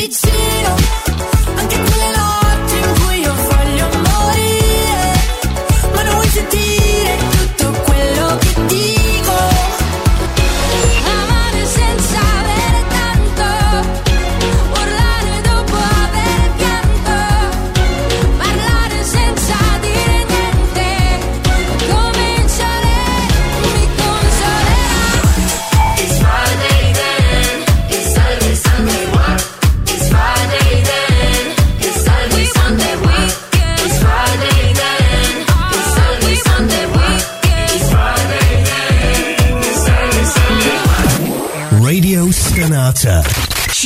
vicino, anche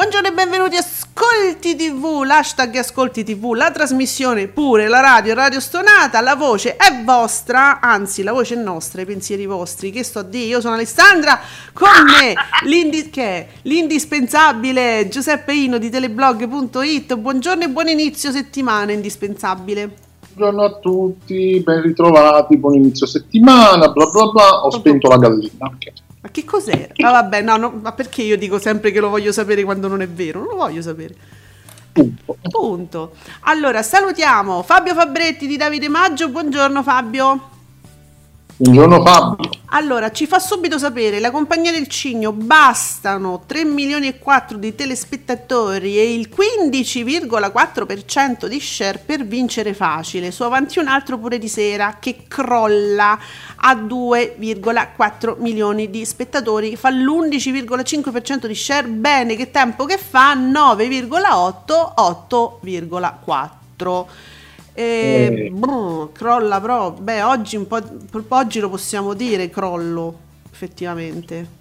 Buongiorno e benvenuti a Ascolti TV, l'hashtag Ascolti TV, la trasmissione pure, la radio, Radio Stonata, la voce è vostra, anzi la voce è nostra, i pensieri vostri, che sto a dire, io sono Alessandra, con me l'indi- che è? l'indispensabile Giuseppe Ino di teleblog.it, buongiorno e buon inizio settimana indispensabile. Buongiorno a tutti, ben ritrovati, buon inizio settimana, bla bla bla, ho spento la gallina. ok. Ma che cos'era? Ah vabbè, no, no, ma perché io dico sempre che lo voglio sapere quando non è vero? Non lo voglio sapere. Punto. Punto. Allora, salutiamo Fabio Fabretti di Davide Maggio. Buongiorno Fabio. Buongiorno Fabio. Allora, ci fa subito sapere, la compagnia del Cigno bastano 3 milioni e 4 di telespettatori e il 15,4% di share per vincere facile. Su avanti un altro pure di sera che crolla a 2,4 milioni di spettatori, fa l'11,5% di share. Bene, che tempo che fa? 9,8, 8,4. E, Eh. brr, crolla però, beh, oggi un po', oggi lo possiamo dire crollo, effettivamente.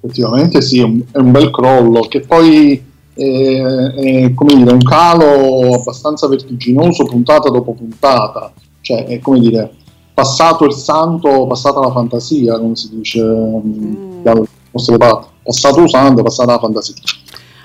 Effettivamente sì, è un, bel crollo che poi è, è, come dire, un calo abbastanza vertiginoso puntata dopo puntata, cioè è come dire, passato il santo, passata la fantasia, come si dice mm. parti, passato il santo, passata la fantasia.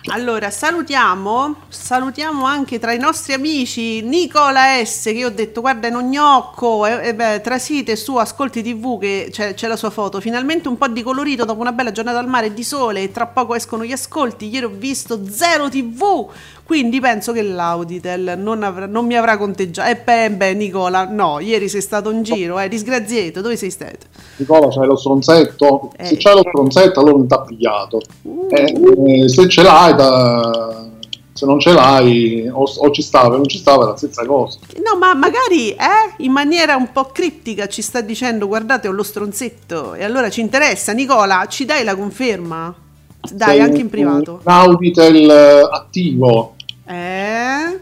Allora, salutiamo, salutiamo anche tra i nostri amici Nicola S, che io ho detto, guarda, in Ognocco, e, e beh, Trasite su Ascolti TV, che c'è, c'è la sua foto, finalmente un po' di colorito dopo una bella giornata al mare di sole, e tra poco escono gli ascolti, ieri ho visto Zero TV, quindi penso che l'Auditel non, avrà- non mi avrà conteggiato. E beh, beh, Nicola, no, ieri sei stato in giro, eh, disgraziato, dove sei stato? Nicola c'hai lo stronzetto? Eh. Se c'hai lo stronzetto allora non ti ha pigliato. Uh. Eh, eh, se ce l'hai, da- se non ce l'hai, o, o ci stava, o non ci stava, è la stessa cosa. No, ma magari eh, in maniera un po' criptica ci sta dicendo guardate ho lo stronzetto e allora ci interessa. Nicola, ci dai la conferma? Dai, Sei anche in privato. Un Auditel attivo. Eh?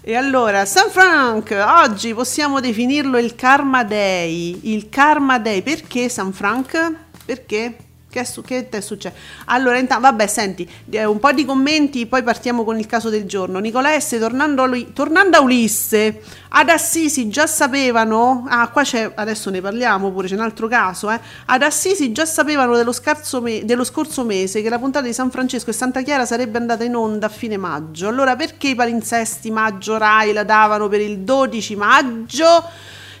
E allora, San Frank, oggi possiamo definirlo il Karma Day. Il Karma Day, perché San Frank? Perché? Che, su- che è successo? Allora, intanto, vabbè, senti, eh, un po' di commenti, poi partiamo con il caso del giorno. Nicola S, tornando a, Uli- tornando a Ulisse, ad Assisi già sapevano, ah, qua c'è, adesso ne parliamo pure, c'è un altro caso, eh. Ad Assisi già sapevano dello, me- dello scorso mese che la puntata di San Francesco e Santa Chiara sarebbe andata in onda a fine maggio. Allora, perché i palinsesti maggio Rai la davano per il 12 maggio?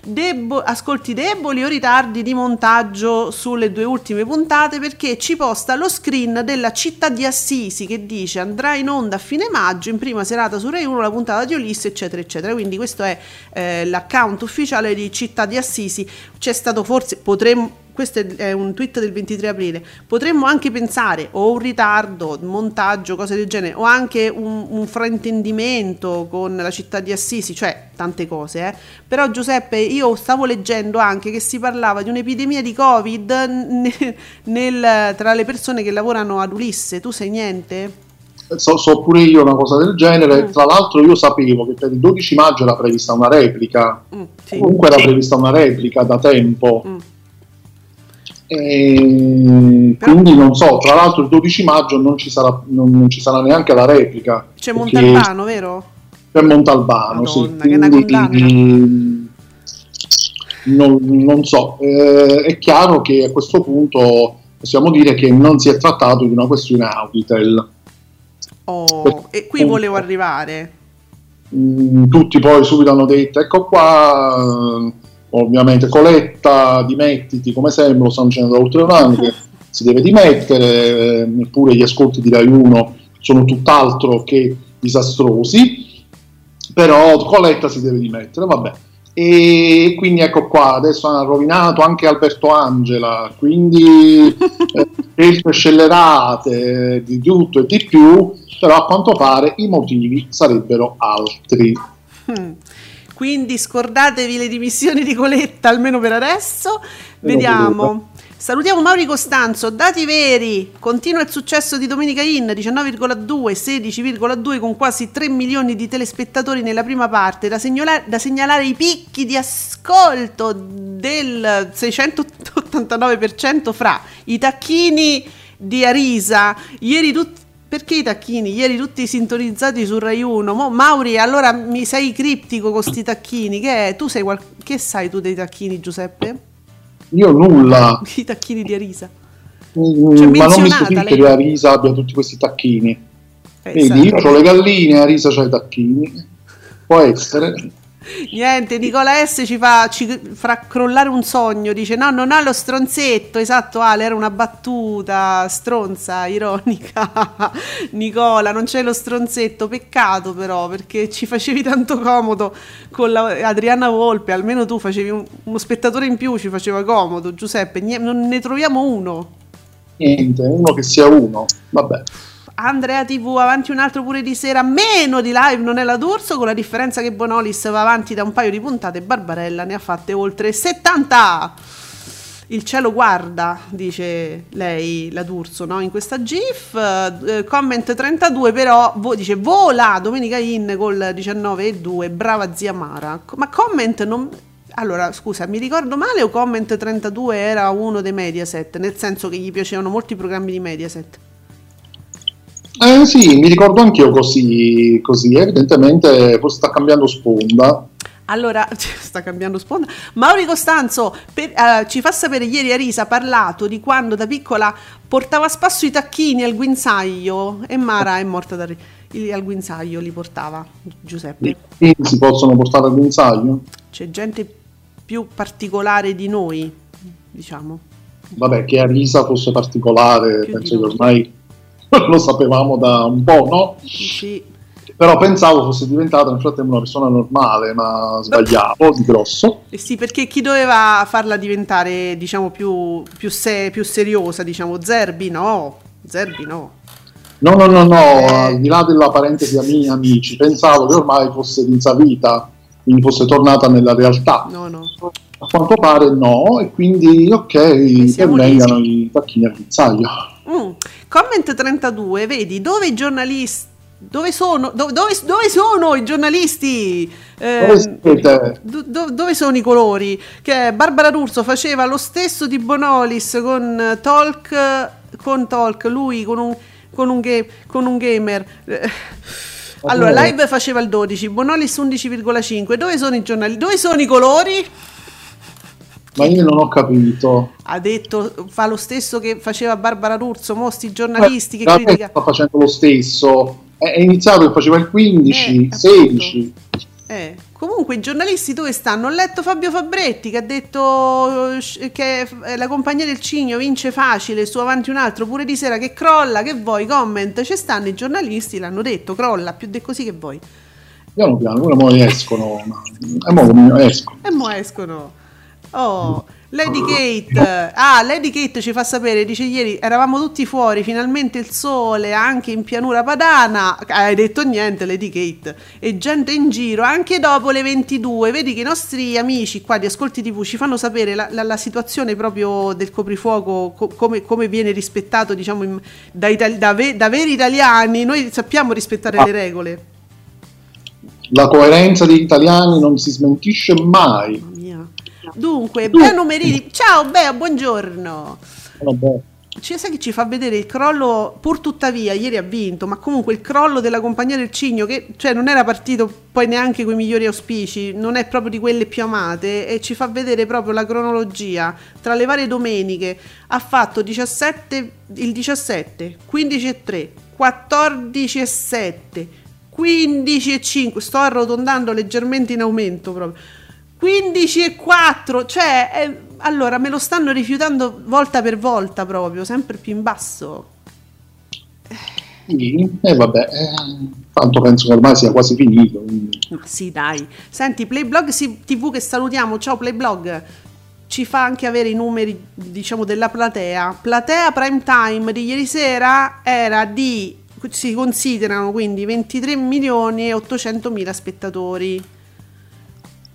Debo- ascolti deboli o ritardi di montaggio sulle due ultime puntate perché ci posta lo screen della città di Assisi che dice andrà in onda a fine maggio in prima serata su Rai 1 la puntata di Ulisse eccetera eccetera. Quindi questo è eh, l'account ufficiale di città di Assisi. C'è stato forse potremmo questo è- un tweet del 23 aprile. Potremmo anche pensare o un ritardo, montaggio, cose del genere, o anche un, un fraintendimento con la città di Assisi, cioè tante cose. eh. Però Giuseppe, io stavo leggendo anche che si parlava di un'epidemia di Covid ne- nel- tra le persone che lavorano ad Ulisse. Tu sai niente? so, so pure io una cosa del genere. Mm. Tra l'altro, io sapevo che per il 12 maggio era prevista una replica. Mm, sì. Comunque era prevista una replica da tempo. Mm. E Però- quindi non so, tra l'altro il 12 maggio non ci sarà, non, non ci sarà neanche la replica. C'è Montalbano, vero? c'è Montalbano, Madonna, sì. che Quindi, non, non so, Eh, è chiaro che a questo punto possiamo dire che non si è trattato di una questione Auditel. Oh, e qui volevo arrivare. Mm, tutti poi subito hanno detto ecco qua ovviamente Coletta dimettiti come sempre lo stanno dicendo da oltre un anno che si deve dimettere eh, eppure gli ascolti di Rai 1 sono tutt'altro che disastrosi però Coletta si deve dimettere vabbè e quindi ecco qua adesso hanno rovinato anche Alberto Angela quindi eh, scellerate eh, di tutto e di più però a quanto pare i motivi sarebbero altri Mm. Quindi scordatevi le dimissioni di Coletta, almeno per adesso. Vediamo. Salutiamo Mauri Costanzo, dati veri, continua il successo di Domenica In, 19,2, 16,2 con quasi 3 milioni di telespettatori nella prima parte, da, segnola- da segnalare i picchi di ascolto del 689% fra i tacchini di Arisa, ieri tutti... Perché i tacchini? Ieri tutti sintonizzati su Rai 1. Mo, Mauri, allora mi sei criptico con sti tacchini. Che è? Tu sei qual- Che sai tu dei tacchini, Giuseppe? Io nulla, I tacchini di Arisa. Mm, Cioè, ma non mi stupisce lei. che Arisa abbia tutti questi tacchini. Eh, Vedi, io ho le galline, Arisa c'ha i tacchini. Può essere. Niente, Nicola S ci fa, ci farà crollare un sogno. Dice: No, non ha lo stronzetto. Esatto, Ale, era una battuta stronza, ironica. Nicola, non c'è lo stronzetto. Peccato, però, perché ci facevi tanto comodo con la- Adriana Volpe. Almeno tu facevi un- uno spettatore in più, ci faceva comodo. Giuseppe, nie- non ne troviamo uno. Niente, uno che sia uno. Vabbè. Andrea TV avanti un altro pure di sera, meno di live non è la D'Urso, con la differenza che Bonolis va avanti da un paio di puntate, Barbarella ne ha fatte oltre 70. Il cielo guarda, dice lei, la D'Urso, no? in questa GIF. Eh, comment 32 però vo- dice vola Domenica In col 19 e 2, brava zia Mara. Ma comment non... Allora, scusa, mi ricordo male o comment 32 era uno dei Mediaset, nel senso che gli piacevano molti programmi di Mediaset? Eh sì, mi ricordo anch'io così, così. Evidentemente sta cambiando sponda. Allora, sta cambiando sponda. Mauri Costanzo per- eh, ci fa sapere ieri Arisa ha parlato di quando da piccola portava a spasso i tacchini al guinzaglio e Mara è morta da al guinzaglio li portava Giuseppe. Quindi si possono portare al guinzaglio? C'è gente più particolare di noi, diciamo. Vabbè, che Arisa fosse particolare, Più penso che ormai lo sapevamo da un po', no? Sì. Però pensavo fosse diventata nel frattempo una persona normale, ma sbagliavo di grosso. Eh sì, perché chi doveva farla diventare, diciamo, più, più, se- più seriosa, diciamo, Zerbi no, Zerbi no. No, no, no, no, Eh. al di là della parentesi ami- amici, pensavo che ormai fosse rinsavita, quindi fosse tornata nella realtà. No, no. A quanto pare no, e quindi ok, che siamo vengano i tacchini al guinzaglio. Mm. Comment 32, vedi dove i giornalisti. Dove sono, dove, dove- dove sono i giornalisti? Eh, do- do- dove sono i colori? Che Barbara D'Urso faceva lo stesso di Bonolis con Talk, con Talk lui con un, con un, ga- con un gamer. Allora, live faceva il 12, Bonolis 11,5. Dove sono i giornalisti? Dove sono i colori? Ma io non ho capito. Ha detto fa lo stesso che faceva Barbara D'Urso, mostri giornalisti che La critica. sta facendo lo stesso. È iniziato che faceva il 15, Eh, 16. Eh, comunque i giornalisti dove stanno? Ho letto Fabio Fabretti che ha detto eh, che eh, la compagnia del Cigno vince facile, su avanti un altro, pure di sera che crolla, che vuoi, comment, ci stanno i giornalisti, l'hanno detto, crolla, più di così che vuoi. Piano piano, ora mo escono. ma- E mo escono. E mo escono. Oh, Lady Kate, ah, Lady Kate ci fa sapere, dice ieri eravamo tutti fuori, finalmente il sole anche in pianura padana, hai detto niente Lady Kate, e gente in giro anche dopo le 22, vedi che i nostri amici qua di Ascolti TV ci fanno sapere la, la- la situazione proprio del coprifuoco, co- come, come viene rispettato diciamo in- da, itali- da ve- da veri italiani, noi sappiamo rispettare Ah. le regole. La coerenza degli italiani non si smentisce mai. Dunque, Bea Numerini, ciao Bea, buongiorno. Vabbè. Ci sai che ci fa vedere il crollo, pur tuttavia, ieri ha vinto, ma comunque il crollo della compagnia del Cigno, che cioè non era partito poi neanche con i migliori auspici, non è proprio di quelle più amate, e ci fa vedere proprio la cronologia tra le varie domeniche. Ha fatto 17, il 17, 15 e 3, 14 e 7, 15 e 5, sto arrotondando leggermente in aumento proprio. 15 e 4, cioè eh, allora me lo stanno rifiutando volta per volta proprio, sempre più in basso. Sì, e vabbè, eh, tanto penso che ormai sia quasi finito. quindi- Ma sì, dai. Senti, Playblog TV che salutiamo. Ciao Playblog. Ci fa anche avere i numeri, diciamo, della platea. Platea prime time di ieri sera era di si considerano quindi 23 milioni e 800 mila spettatori.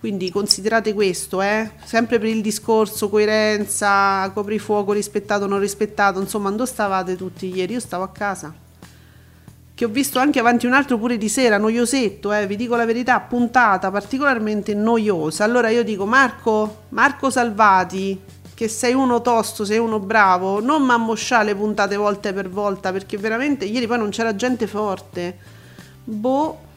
Quindi considerate questo, eh? sempre per il discorso coerenza, coprifuoco rispettato o non rispettato, insomma, dove stavate tutti ieri? Io stavo a casa che ho visto anche avanti un altro pure di sera, noiosetto, eh, vi dico la verità, puntata particolarmente noiosa. Allora io dico Marco, Marco Salvati, che sei uno tosto, sei uno bravo, non m'ammosciare puntate volta per volta, perché veramente ieri poi non c'era gente forte. Boh.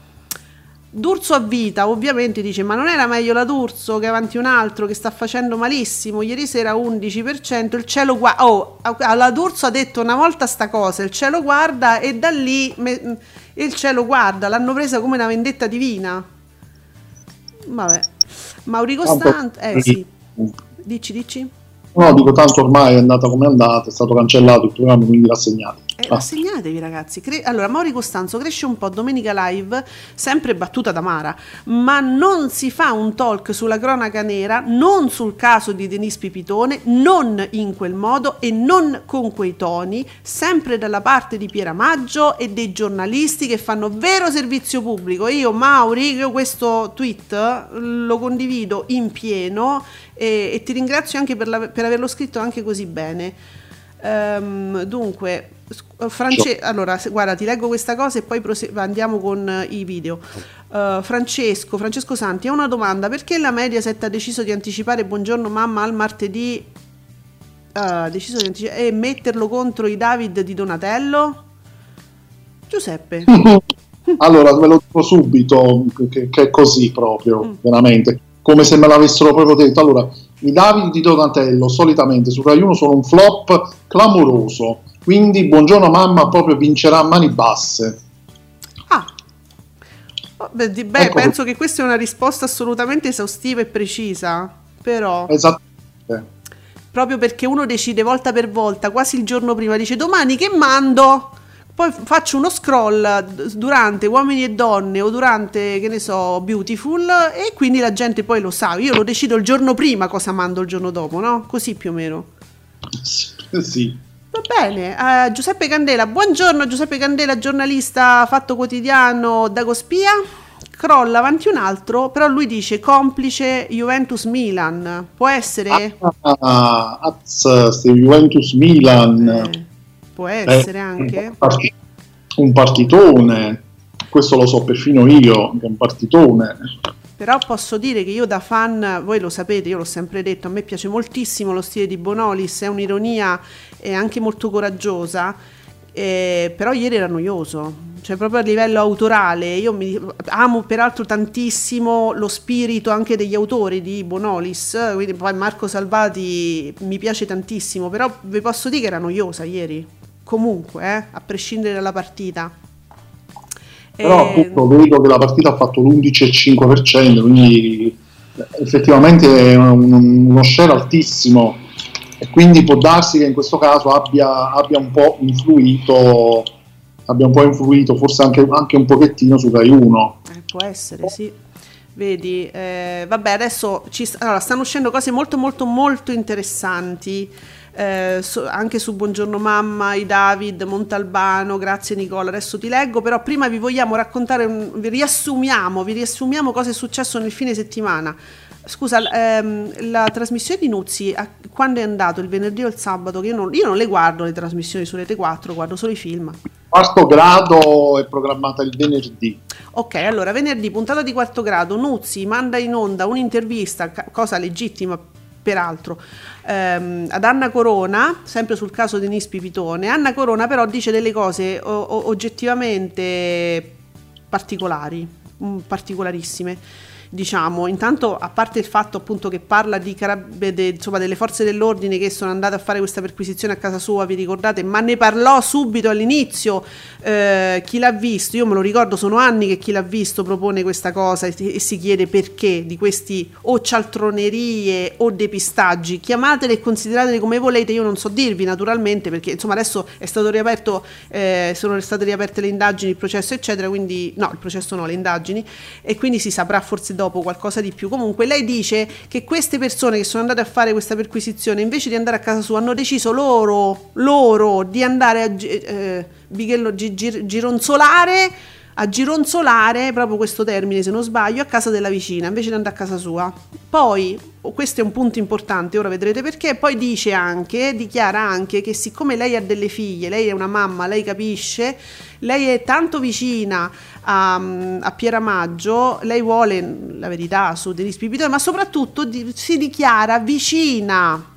D'Urso a vita, ovviamente dice, ma non era meglio la D'Urso che avanti un altro che sta facendo malissimo, ieri sera 11%, il cielo guarda, oh, alla D'Urso ha detto una volta sta cosa, il cielo guarda e da lì me- il cielo guarda, l'hanno presa come una vendetta divina. Vabbè, Mauri Costante, eh sì, dici, dici? No, dico tanto ormai è andata come è andata, è stato cancellato il programma, quindi rassegnato. Eh, Ah, rassegnatevi ragazzi. Cre- allora, Mauri Costanzo cresce un po' domenica live, sempre battuta da Mara, ma non si fa un talk sulla cronaca nera, non sul caso di Denise Pipitone, non in quel modo e non con quei toni, sempre dalla parte di Piera Maggio e dei giornalisti che fanno vero servizio pubblico. Io, Mauri, io questo tweet lo condivido in pieno e, e ti ringrazio anche per, la- per averlo scritto anche così bene. Ehm, dunque, sc- France- allora, guarda, ti leggo questa cosa e poi prose- andiamo con eh, i video. Eh, Francesco, Francesco Santi, ho una domanda: perché la Mediaset ha deciso di anticipare Buongiorno Mamma al martedì? eh, Ha deciso di anticipare e metterlo contro i David di Donatello? Giuseppe, Allora, ve lo dico subito che, che è così proprio, Mm. veramente, come se me l'avessero proprio detto. Allora, i Davide di Donatello solitamente su Rai 1 sono un flop clamoroso, quindi Buongiorno Mamma proprio vincerà a mani basse. Ah. Beh, beh, Ecco. penso che questa è una risposta assolutamente esaustiva e precisa, però Esattamente. proprio perché uno decide volta per volta, quasi il giorno prima, dice domani che mando, poi faccio uno scroll durante Uomini e Donne o durante, che ne so, Beautiful e quindi la gente poi lo sa, io lo decido il giorno prima cosa mando il giorno dopo, no? Così più o meno. Sì. Va bene, eh, Giuseppe Candela, buongiorno Giuseppe Candela, giornalista fatto quotidiano da Gospia. Crolla avanti un altro, però lui dice complice Juventus-Milan. Può essere? Ah, azz, ste Juventus Milan. Eh, può essere Eh, anche. un part- Un partitone. Questo lo so perfino io, che è un partitone. Però posso dire che io da fan, voi lo sapete, io l'ho sempre detto, a me piace moltissimo lo stile di Bonolis, è un'ironia e anche molto coraggiosa, eh, però ieri era noioso, cioè proprio a livello autorale, io mi, amo peraltro tantissimo lo spirito anche degli autori di Bonolis, quindi poi Marco Salvati mi piace tantissimo, però vi posso dire che era noiosa ieri, comunque, eh, a prescindere dalla partita. Però Eh, appunto vedo che la partita ha fatto l'11,5%, quindi effettivamente è un- uno share altissimo e quindi può darsi che in questo caso abbia, abbia un po' influito, abbia un po' influito forse anche, anche un pochettino su Rai 1. Eh, può essere, sì. Vedi, eh, vabbè, adesso ci, allora, stanno uscendo cose molto molto molto interessanti. Eh, so- anche su Buongiorno Mamma, i David, Montalbano, grazie Nicola, adesso ti leggo, però prima vi vogliamo raccontare, un- vi riassumiamo, vi riassumiamo cosa è successo nel fine settimana. Scusa, ehm, la trasmissione di Nuzzi, a- quando è andato? Il venerdì o il sabato? Che io, non, io non le guardo le trasmissioni su Rete 4, guardo solo i film. Quarto grado è programmata il venerdì. Ok, allora venerdì, puntata di quarto grado, Nuzzi manda in onda un'intervista, cosa legittima peraltro, ehm, ad Anna Corona, sempre sul caso di Nis Pipitone. Anna Corona però dice delle cose o- oggettivamente particolari, mm, particolarissime. Diciamo, intanto a parte il fatto appunto che parla di carab- de- insomma, delle forze dell'ordine che sono andate a fare questa perquisizione a casa sua, vi ricordate? Ma ne parlò subito all'inizio. eh, chi l'ha visto? Io me lo ricordo, sono anni che chi l'ha visto propone questa cosa e, e si chiede perché di questi o cialtronerie o depistaggi. Chiamatele e consideratele come volete, io non so dirvi naturalmente perché insomma adesso è stato riaperto, eh, sono state riaperte le indagini, il processo eccetera, quindi no, il processo no, le indagini e quindi si saprà forse dopo qualcosa di più. Comunque lei dice che queste persone che sono andate a fare questa perquisizione invece di andare a casa sua hanno deciso loro, loro di andare a eh, Bighello, gi- gir- gironzolare a gironzolare, proprio questo termine se non sbaglio, a casa della vicina invece di andare a casa sua. Poi, oh, questo è un punto importante, ora vedrete perché, poi dice anche, dichiara anche che siccome lei ha delle figlie, lei è una mamma, lei capisce, lei è tanto vicina a, a Pieramaggio, lei vuole la verità su Denis Pipitone, ma soprattutto di- si dichiara vicina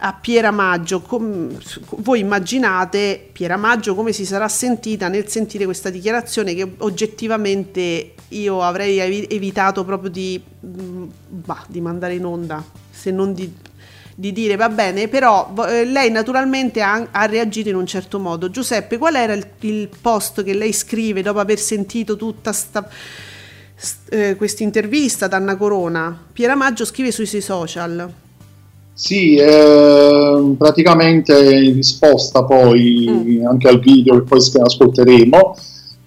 a Pieramaggio, com- voi immaginate Pieramaggio come si sarà sentita nel sentire questa dichiarazione che oggettivamente io avrei evi- evitato proprio di, mm, bah, di mandare in onda, se non di, di dire va bene, però eh, lei naturalmente ha, ha reagito in un certo modo. Giuseppe, qual era il, il post che lei scrive dopo aver sentito tutta sta questa intervista ad Anna Corona? Pieramaggio scrive sui suoi social. Sì, eh, praticamente in risposta poi anche al video che poi ascolteremo.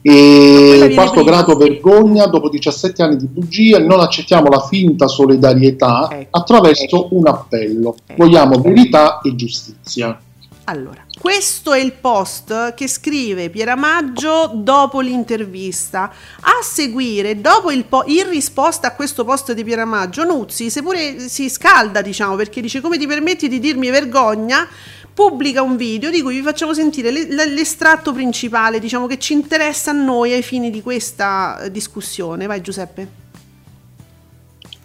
E prima. grado vergogna, dopo 17 anni di bugie, non accettiamo la finta solidarietà Ecco. attraverso un appello. Ecco. Vogliamo verità e giustizia. Allora, questo è il post che scrive Pieramaggio dopo l'intervista. A seguire, dopo il po- in risposta a questo post di Pieramaggio, Nuzzi seppure si scalda, diciamo, perché dice come ti permetti di dirmi vergogna, pubblica un video di cui vi facciamo sentire le- le- l'estratto principale, diciamo, che ci interessa a noi ai fini di questa eh, discussione. Vai Giuseppe.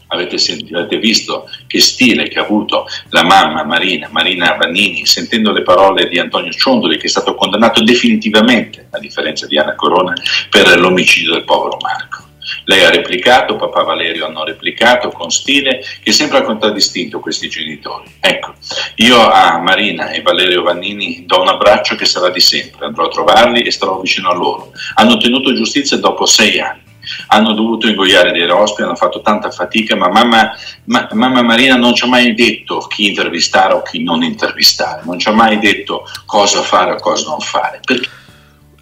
Avete, sentito, avete visto che stile che ha avuto la mamma Marina, Marina Vannini, sentendo le parole di Antonio Ciondoli, che è stato condannato definitivamente, a differenza di Anna Corona, per l'omicidio del povero Marco. Lei ha replicato, papà Valerio hanno replicato con stile che sempre ha contraddistinto questi genitori. Ecco, io a Marina e Valerio Vannini do un abbraccio che sarà di sempre, andrò a trovarli e starò vicino a loro. Hanno ottenuto giustizia dopo sei anni hanno dovuto ingoiare dei rospi, hanno fatto tanta fatica, ma mamma, ma- mamma Marina non ci ha mai detto chi intervistare o chi non intervistare, non ci ha mai detto cosa fare o cosa non fare. Perché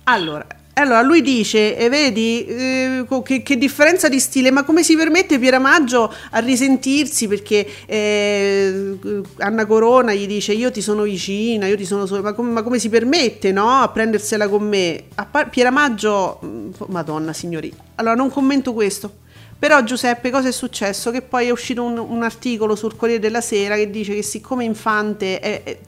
Allora, allora lui dice, e vedi eh, che, che differenza di stile, ma come si permette Pieramaggio a risentirsi perché eh, Anna Corona gli dice io ti sono vicina, io ti sono so- ma, come, ma come si permette no, a prendersela con me? A par- Pieramaggio, mm, madonna signori, allora non commento questo. Però Giuseppe, cosa è successo? Che poi è uscito un, un articolo sul Corriere della Sera che dice che siccome Infante è- è-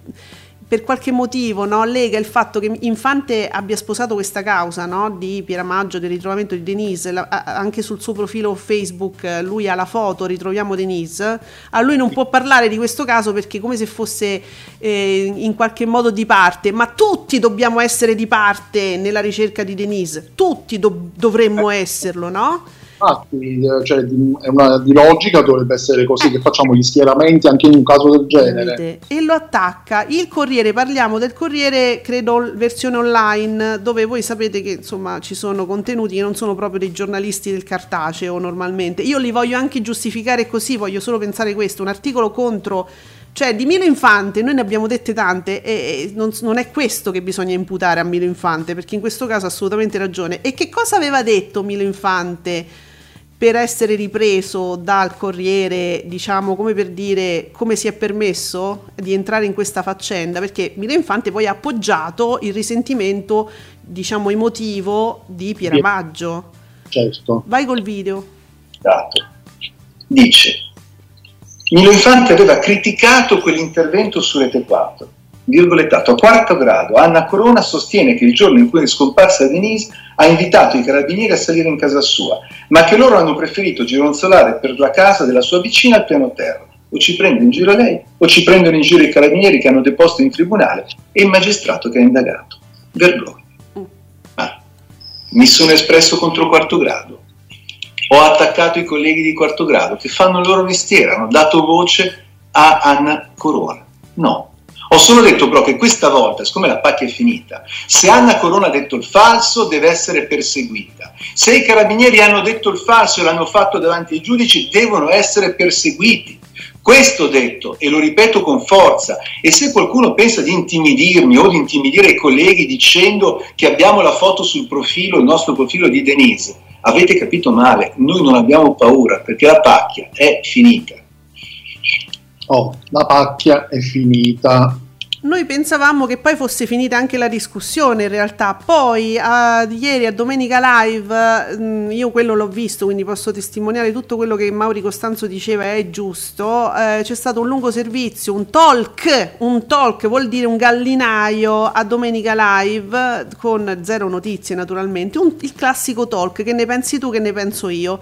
per qualche motivo no, lega il fatto che Infante abbia sposato questa causa no, di Pieramaggio, del ritrovamento di Denise, la- anche sul suo profilo Facebook eh, lui ha la foto, ritroviamo Denise, a lui non può parlare di questo caso perché come se fosse eh, in qualche modo di parte, ma tutti dobbiamo essere di parte nella ricerca di Denise, tutti do- dovremmo esserlo, no? Infatti, eh, cioè, di, è una, di logica dovrebbe essere così che facciamo gli schieramenti anche in un caso del genere. E lo attacca. Il Corriere, parliamo del Corriere, credo versione online, dove voi sapete che insomma ci sono contenuti che non sono proprio dei giornalisti del cartaceo normalmente. Io li voglio anche giustificare così, voglio solo pensare questo, un articolo contro cioè di Milo Infante, noi ne abbiamo dette tante e non, non è questo che bisogna imputare a Milo Infante, perché in questo caso ha assolutamente ragione. E che cosa aveva detto Milo Infante per essere ripreso dal Corriere, diciamo come per dire come si è permesso di entrare in questa faccenda, perché Milo Infante poi ha appoggiato il risentimento, diciamo, emotivo di Pieramaggio. Certo. Vai col video. dato. Dice, Milo Infante aveva criticato quell'intervento su Rete 4, virgolettato, a quarto grado, Anna Corona sostiene che il giorno in cui è scomparsa Denise ha invitato i carabinieri a salire in casa sua, ma che loro hanno preferito gironzolare per la casa della sua vicina al piano terra. O ci prende in giro lei, o ci prendono in giro i carabinieri che hanno deposto in tribunale e il magistrato che ha indagato. Vergogna. Ma mi sono espresso contro quarto grado. Ho attaccato i colleghi di quarto grado che fanno il loro mestiere, hanno dato voce a Anna Corona. No. Ho solo detto però che questa volta, siccome la pacchia è finita, se Anna Corona ha detto il falso deve essere perseguita. Se i carabinieri hanno detto il falso e l'hanno fatto davanti ai giudici, devono essere perseguiti. Questo ho detto e lo ripeto con forza. E se qualcuno pensa di intimidirmi o di intimidire i colleghi dicendo che abbiamo la foto sul profilo, il nostro profilo di Denise, avete capito male. Noi non abbiamo paura perché la pacchia è finita. Oh, la pacchia è finita. Noi pensavamo che poi fosse finita anche la discussione in realtà, poi a- ieri a Domenica Live, mh, io quello l'ho visto quindi posso testimoniare tutto quello che Mauri Costanzo diceva è giusto, eh, c'è stato un lungo servizio, un talk, un talk vuol dire un gallinaio a Domenica Live con zero notizie naturalmente, un- il classico talk, che ne pensi tu, che ne penso io.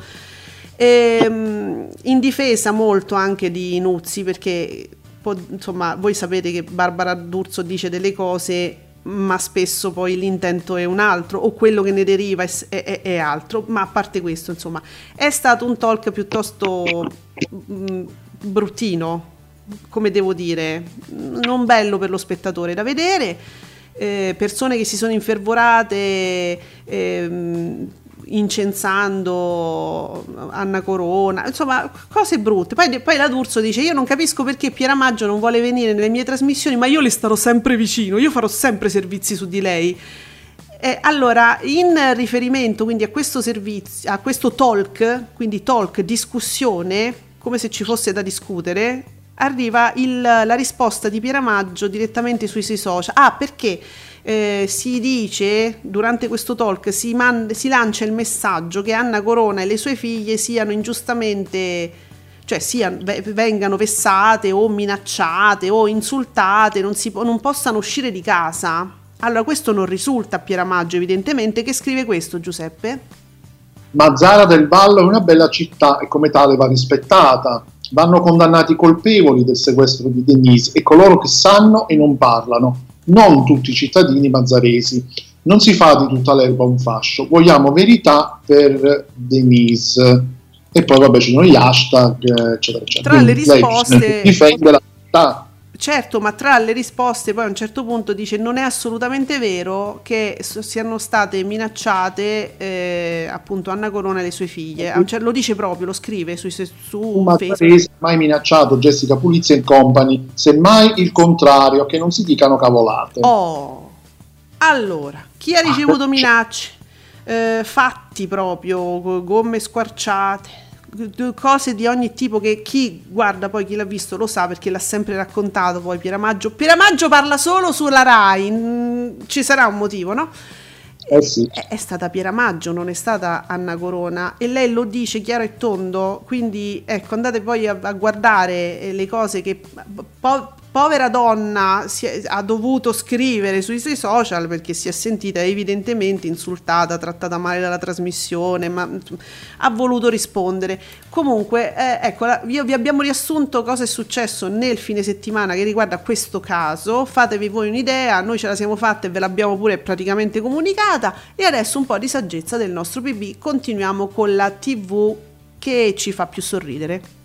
Ehm, in difesa molto anche di Nuzzi perché insomma voi sapete che Barbara D'Urso dice delle cose ma spesso poi l'intento è un altro o quello che ne deriva è, è- è- altro. Ma a parte questo insomma è stato un talk piuttosto mm, bruttino come devo dire non bello per lo spettatore da vedere. Eh, persone che si sono infervorate ehm, incensando Anna Corona, insomma cose brutte. Poi, poi la D'Urso dice io non capisco perché Pieramaggio non vuole venire nelle mie trasmissioni, ma io le starò sempre vicino, io farò sempre servizi su di lei. Eh, allora, in riferimento quindi a questo servizio, a questo talk, quindi talk, discussione, come se ci fosse da discutere, arriva il- la risposta di Pieramaggio direttamente sui suoi social. Ah, perché eh, si dice durante questo talk si, man- si lancia il messaggio che Anna Corona e le sue figlie siano ingiustamente cioè siano, ve- vengano vessate o minacciate o insultate, non, si non possano uscire di casa. Allora, questo non risulta a Pieramaggio, evidentemente, che scrive questo Giuseppe. Mazzara del Vallo è una bella città e come tale va rispettata. Vanno condannati i colpevoli del sequestro di Denise e coloro che sanno e non parlano, non tutti i cittadini mazzaresi. Non si fa di tutta l'erba un fascio, vogliamo verità per Denise. E poi vabbè ci sono gli hashtag, eccetera, eccetera. Tra le Quindi lei risposte- difende la città. Certo, ma tra le risposte poi a un certo punto dice non è assolutamente vero che siano state minacciate eh, appunto Anna Corona e le sue figlie. Cer- lo dice proprio, lo scrive sui- su, un Facebook. mai minacciato Jessica Pulizia e company, semmai il contrario, che non si dicano cavolate. Oh, allora, chi ha ricevuto minacce? Eh, fatti proprio, go- gomme squarciate, cose di ogni tipo che chi guarda poi chi l'ha visto lo sa perché l'ha sempre raccontato poi Pieramaggio. Pieramaggio parla solo sulla Rai, mm, ci sarà un motivo, no? Eh sì. È, è stata Pieramaggio, non è stata Anna Corona e lei lo dice chiaro e tondo, quindi ecco andate poi a, a guardare eh, le cose che po- povera donna è- ha dovuto scrivere sui suoi social perché si è sentita evidentemente insultata, trattata male dalla trasmissione, ma ha voluto rispondere. Comunque, eh, ecco, la- io vi abbiamo riassunto cosa è successo nel fine settimana che riguarda questo caso, fatevi voi un'idea, noi ce la siamo fatta e ve l'abbiamo pure praticamente comunicata e adesso un po' di saggezza del nostro PB, continuiamo con la TV che ci fa più sorridere.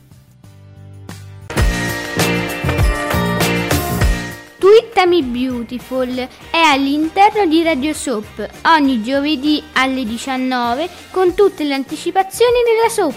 Twittami Beautiful è all'interno di Radio Soap ogni giovedì alle 19 con tutte le anticipazioni della soap.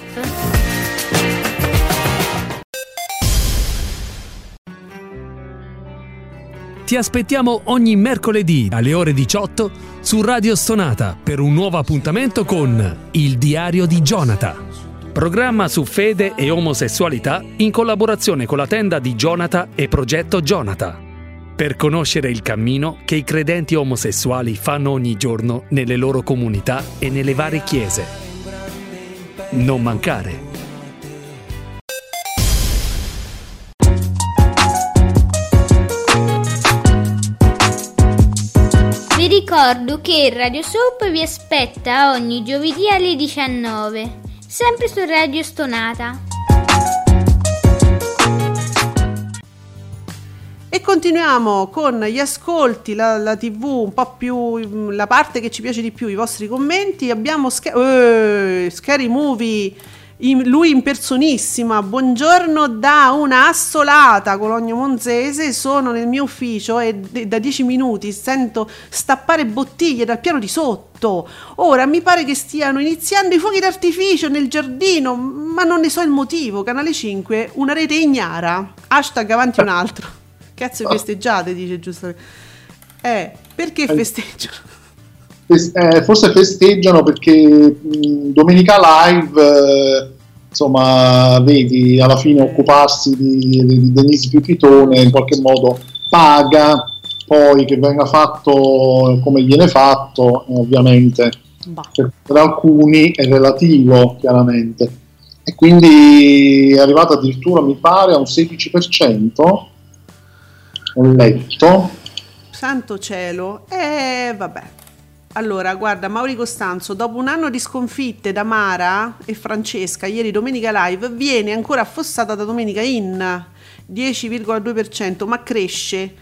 Ti aspettiamo ogni mercoledì alle ore 18 su Radio Stonata per un nuovo appuntamento con Il diario di Jonathan. Programma su fede e omosessualità in collaborazione con la tenda di Jonathan e Progetto Jonathan. Per conoscere il cammino che i credenti omosessuali fanno ogni giorno nelle loro comunità e nelle varie chiese. Non mancare. Vi ricordo che Radio Soap vi aspetta ogni giovedì alle 19, sempre su Radio Stonata. E continuiamo con gli ascolti, la, la TV, un po' più la parte che ci piace di più, i vostri commenti. Abbiamo Sca- eh, Scary Movie, in- lui in personissima. Buongiorno da una assolata Cologno Monzese. Sono nel mio ufficio e d- da dieci minuti sento stappare bottiglie dal piano di sotto. Ora mi pare che stiano iniziando i fuochi d'artificio nel giardino, ma non ne so il motivo. Canale 5, una rete ignara. Hashtag avanti un altro. Cazzo festeggiate, dice giustamente. Eh, perché festeggiano? Fes- eh, forse festeggiano perché mh, Domenica Live, eh, insomma, vedi, alla fine occuparsi di, di, di Denise Pipitone in qualche modo paga, poi che venga fatto come viene fatto, eh, ovviamente Bah. per, per alcuni è relativo, chiaramente. E quindi è arrivato addirittura, mi pare, a un 16%, ho letto. Santo cielo. Eh, vabbè. Allora, guarda, Mauri Costanzo, dopo un anno di sconfitte da Mara e Francesca, ieri Domenica Live, viene ancora affossata da Domenica In, 10,2%, ma cresce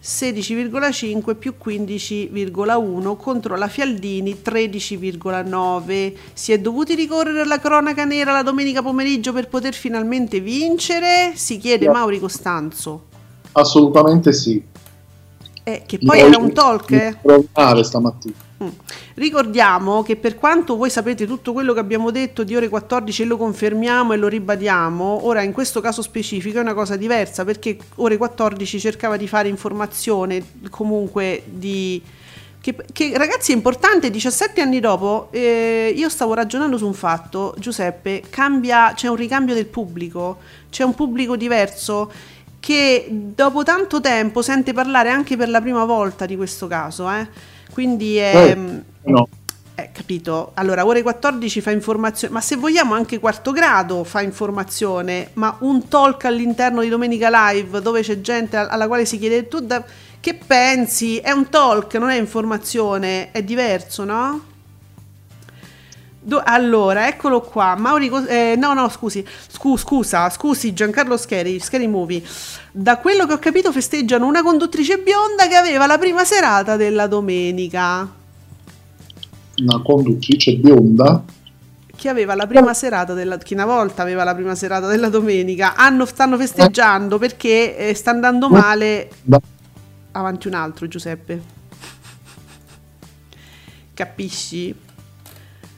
16,5 più 15,1 contro la Fialdini 13,9. Si è dovuti ricorrere alla cronaca nera la domenica pomeriggio per poter finalmente vincere? Si chiede. Mauri Costanzo. Assolutamente sì. Eh, che poi era un talk, eh? Provare stamattina. Mm. Ricordiamo che per quanto voi sapete tutto quello che abbiamo detto di ore 14 e lo confermiamo e lo ribadiamo, ora in questo caso specifico è una cosa diversa perché ore 14 cercava di fare informazione comunque di... Che, che, ragazzi è importante, 17 anni dopo eh, io stavo ragionando su un fatto, Giuseppe, cambia, c'è un ricambio del pubblico, c'è un pubblico diverso che dopo tanto tempo sente parlare anche per la prima volta di questo caso, eh. Quindi è... Eh, no. eh, capito? Allora, ore 14 fa informazione, ma se vogliamo anche quarto grado fa informazione, ma un talk all'interno di Domenica Live dove c'è gente alla quale si chiede tu da- che pensi? È un talk, non è informazione, è diverso, no? Do- allora, eccolo qua. Mauri, Cos- eh, no, no, scusi, Scu- scusa, scusi, Giancarlo Scheri, Scheri Movie. Da quello che ho capito, festeggiano una conduttrice bionda che aveva la prima serata della domenica. Una conduttrice bionda. Chi aveva la prima serata della chi una volta aveva la prima serata della domenica, hanno, stanno festeggiando perché eh, sta andando male. Da- Avanti un altro, Giuseppe. Capisci?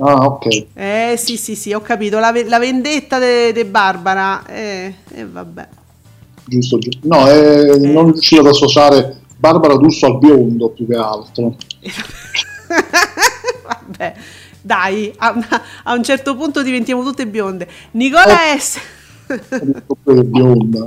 Ah, ok. Eh sì, sì, sì, ho capito. La, la vendetta di Barbara. Eh, eh, vabbè. Giusto, giusto. No, eh, non riuscivo ad associare Barbara D'Urso al biondo più che altro. Vabbè, dai, a, a un certo punto diventiamo tutte bionde. Nicola S. Proprio bionda.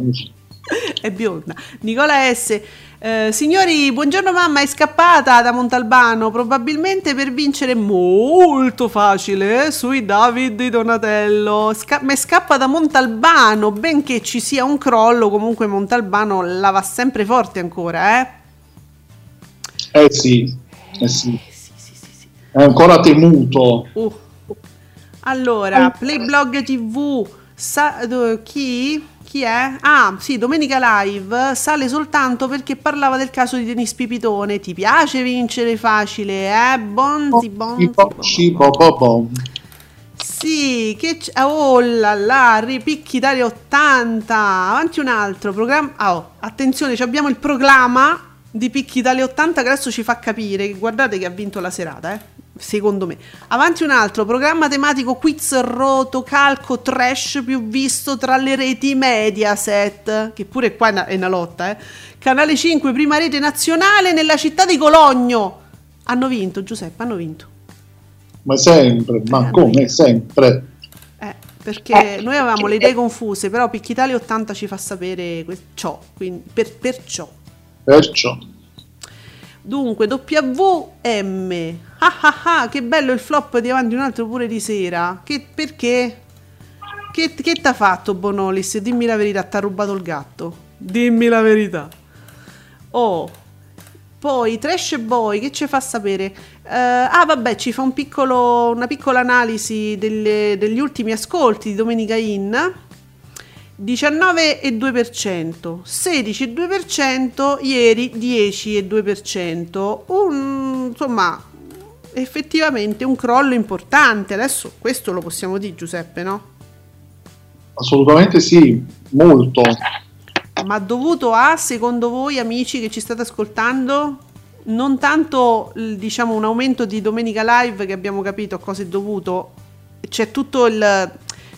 è bionda. Nicola S. eh, signori, buongiorno mamma, è scappata da Montalbano, probabilmente per vincere molto facile eh, sui David di Donatello. Sca- ma scappa da Montalbano, benché ci sia un crollo, comunque Montalbano la va sempre forte ancora, eh? Eh sì, eh sì. Sì, sì, sì. È ancora temuto. Uh. Allora, Playblog TV, sa- chi? Chi è? Ah, sì, Domenica Live sale soltanto perché parlava del caso di Denis Pipitone. Ti piace vincere facile, eh? Bonzi, bonzi, bonzi. Cipo, po, po. Sì, che c- oh là là, ripicchi Italia 80. Avanti un altro programma. ah, oh, attenzione, abbiamo il proclama di Picchi Italia 80 che adesso ci fa capire che guardate che ha vinto la serata, eh. Secondo me. Avanti un altro programma tematico quiz rotocalco trash più visto tra le reti Mediaset, che pure qua è una, è una lotta, eh. Canale 5, prima rete nazionale nella città di Cologno. Hanno vinto, Giuseppe, hanno vinto. Ma sempre, ma Eh, come sempre? Eh, perché noi avevamo le idee confuse, però Picchitalia 80 ci fa sapere que- ciò, quindi per- perciò. Perciò. Dunque, WM. Ah ah ah, che bello il flop di avanti un altro pure di sera. Che, perché? Che, che t'ha fatto Bonolis? Dimmi la verità, t'ha rubato il gatto. Dimmi la verità. Oh. Poi Trash Boy che ci fa sapere? Eh, ah vabbè, ci fa un piccolo, una piccola analisi delle- degli ultimi ascolti di Domenica In. 19,2%, 16,2%, ieri 10,2%. Un, insomma, effettivamente un crollo importante. Adesso questo lo possiamo dire, Giuseppe, no? Assolutamente sì, molto. Ma dovuto a, secondo voi, amici che ci state ascoltando, non tanto diciamo un aumento di domenica live che abbiamo capito a cosa è dovuto, c'è tutto il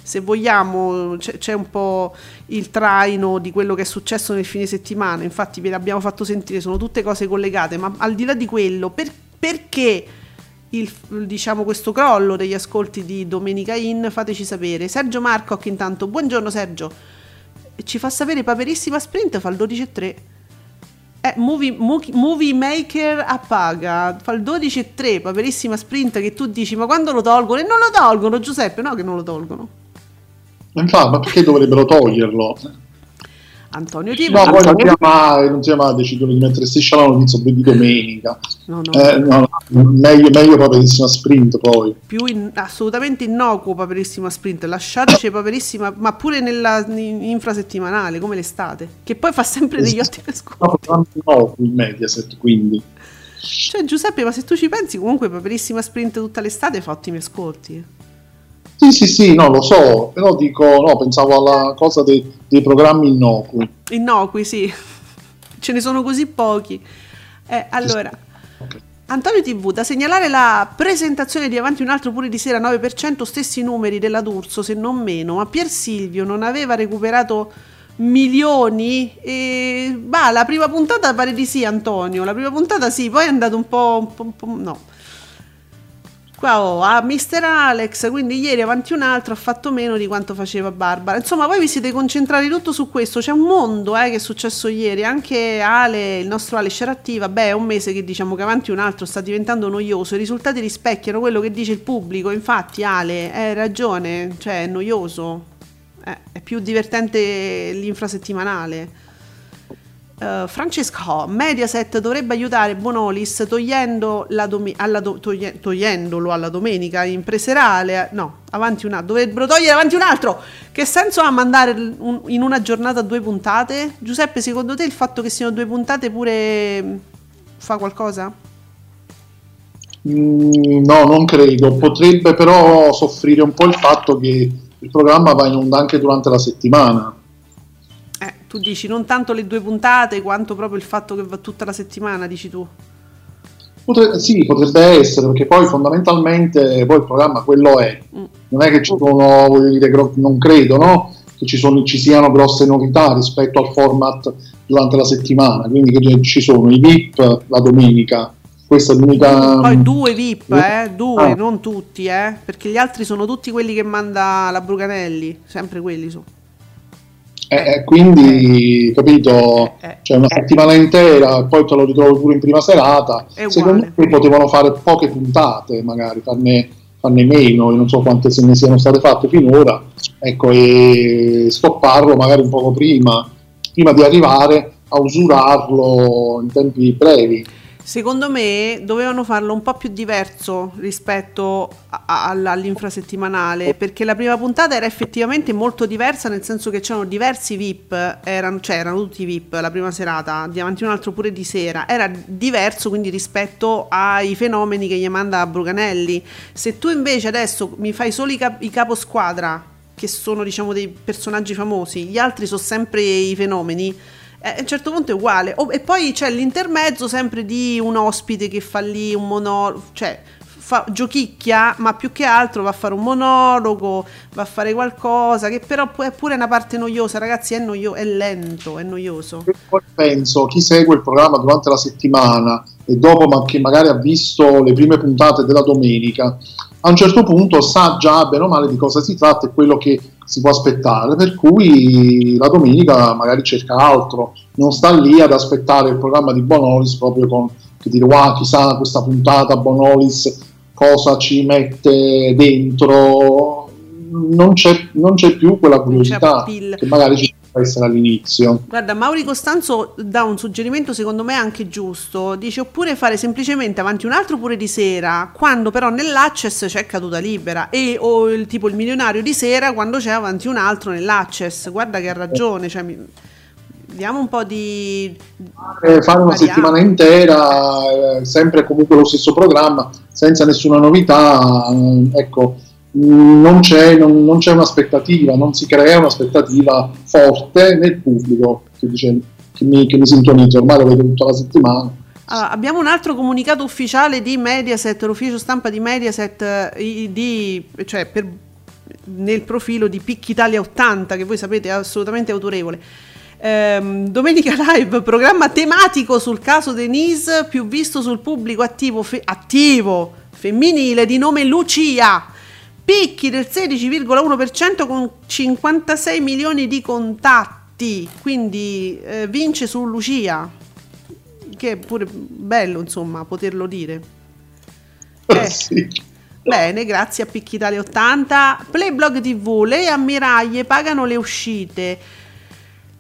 se vogliamo c'è, c'è un po' il traino di quello che è successo nel fine settimana, infatti ve l'abbiamo fatto sentire, sono tutte cose collegate, ma al di là di quello, per- perché il, diciamo questo crollo degli ascolti di Domenica In, fateci sapere. Sergio Marcoc intanto, buongiorno Sergio. Ci fa sapere Paperissima Sprint fa il 12,3 eh, movie, Mo- movie Maker appaga fa il 12,3 Paperissima Sprint che tu dici ma quando lo tolgono? e non lo tolgono Giuseppe no che non lo tolgono Infatti, ma perché dovrebbero toglierlo? Antonio Ti No, poi non sia mai, non sia mai decidono di mettere striscia la notizia di domenica. no, no, Eh, no, meglio, meglio paperissima sprint poi. più in- assolutamente innocuo Paperissima Sprint lasciateci Paperissima ma pure nella in- infrasettimanale come l'estate che poi fa sempre degli ottimi ascolti No, no, il Mediaset, quindi. cioè Giuseppe ma se tu ci pensi comunque Paperissima Sprint tutta l'estate fa ottimi ascolti Sì, sì, sì, no, lo so, però dico, no, pensavo alla cosa dei, dei programmi innocui. Innocui, sì. Ce ne sono così pochi. Eh, allora, Ok. Antonio TV, da segnalare la presentazione di Avanti un altro pure di sera 9%, stessi numeri della D'Urso, se non meno, ma Pier Silvio non aveva recuperato milioni e bah, la prima puntata pare di sì Antonio, la prima puntata sì, poi è andato un po', un po', un po' no. Qua ho a Mr. Alex, quindi ieri avanti un altro ha fatto meno di quanto faceva Barbara. Insomma, voi vi siete concentrati tutto su questo. C'è un mondo eh, che è successo ieri. Anche Ale, il nostro Ale Scerattiva, beh, è un mese che diciamo che avanti un altro sta diventando noioso. I risultati rispecchiano quello che dice il pubblico. Infatti, Ale, hai ragione, cioè è noioso. Eh, è più divertente l'infrasettimanale. Uh, Francesco, Mediaset dovrebbe aiutare Bonolis togliendo la domi- alla do- toglie- togliendolo alla domenica in preserale. No, avanti un altro. Dovrebbero togliere avanti un altro. Che senso ha mandare un- in una giornata due puntate? Giuseppe, secondo te il fatto che siano due puntate pure mm, fa qualcosa? Mm, no, non credo. Potrebbe però soffrire un po' il fatto che il programma va in onda anche durante la settimana. Tu dici non tanto le due puntate quanto proprio il fatto che va tutta la settimana, dici tu. Potre- sì, potrebbe essere, perché poi fondamentalmente poi il programma quello è. Mm. Non è che ci sono, voglio dire, gro- non credo, no? Che ci, sono, ci siano grosse novità rispetto al format durante la settimana. Quindi che ci sono i VIP la domenica, questa è l'unica... Poi due VIP, eh, due, Ah. non tutti, eh, perché gli altri sono tutti quelli che manda la Bruganelli, sempre quelli su. Eh, eh, quindi, capito, Eh, eh. cioè una settimana intera poi te lo ritrovo pure in prima serata. Secondo me potevano fare poche puntate, magari farne, farne meno, io non so quante se ne siano state fatte finora, ecco, e stopparlo magari un poco prima, prima di arrivare a usurarlo in tempi brevi. Secondo me dovevano farlo un po' più diverso rispetto a- a- all'infrasettimanale, perché la prima puntata era effettivamente molto diversa, nel senso che c'erano diversi VIP, erano, cioè erano tutti VIP la prima serata, di avanti un altro pure di sera, era diverso quindi rispetto ai fenomeni che gli manda Bruganelli. Se tu invece adesso mi fai solo i, cap- i caposquadra, che sono diciamo dei personaggi famosi, gli altri sono sempre i fenomeni, a un certo punto è uguale. Oh, e poi c'è l'intermezzo sempre di un ospite che fa lì un monologo, cioè fa- giochicchia, ma più che altro va a fare un monologo, va a fare qualcosa che però è pure una parte noiosa, ragazzi, è, noio- è lento, è noioso. Penso chi segue il programma durante la settimana e dopo ma che magari ha visto le prime puntate della domenica, a un certo punto sa già bene o male di cosa si tratta e quello che si può aspettare, per cui la domenica magari cerca altro, non sta lì ad aspettare il programma di Bonolis proprio con che dire wow chissà questa puntata Bonolis cosa ci mette dentro, non c'è, non c'è più quella curiosità che magari ci essere all'inizio. Guarda, Mauri Costanzo dà un suggerimento secondo me anche giusto. Dice oppure fare semplicemente avanti un altro pure di sera, quando però nell'access c'è caduta libera, e o il tipo il milionario di sera quando c'è avanti un altro nell'access. Guarda che ha ragione, cioè, mi- diamo un po' di... Eh, fare una settimana intera, eh, sempre comunque lo stesso programma, senza nessuna novità, eh, ecco, non c'è, non, non c'è un'aspettativa, non si crea un'aspettativa forte nel pubblico che, dice, che, mi, che mi sintonizza, ormai lo vedo tutta la settimana. Allora, abbiamo un altro comunicato ufficiale di Mediaset, l'ufficio stampa di Mediaset, eh, di, cioè per- nel profilo di Picchi Italia 80, che voi sapete è assolutamente autorevole. Ehm, Domenica Live, programma tematico sul caso Denise, più visto sul pubblico attivo, fe- attivo femminile di nome Lucia. Picchi del 16,1% con 56 milioni di contatti, quindi eh, vince su Lucia che è pure bello insomma poterlo dire Eh. Sì. bene grazie a Picchi Italia 80 Playblog TV le ammiraglie pagano le uscite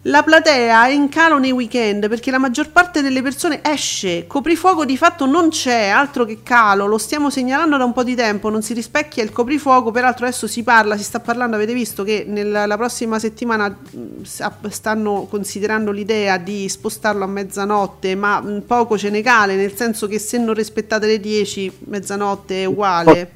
la platea è in calo nei weekend perché la maggior parte delle persone esce, coprifuoco di fatto non c'è, altro che calo, lo stiamo segnalando da un po' di tempo, non si rispecchia il coprifuoco, peraltro adesso si parla, si sta parlando, avete visto che nella la prossima settimana stanno considerando l'idea di spostarlo a mezzanotte, ma poco ce ne cale, nel senso che se non rispettate le 10, mezzanotte è uguale.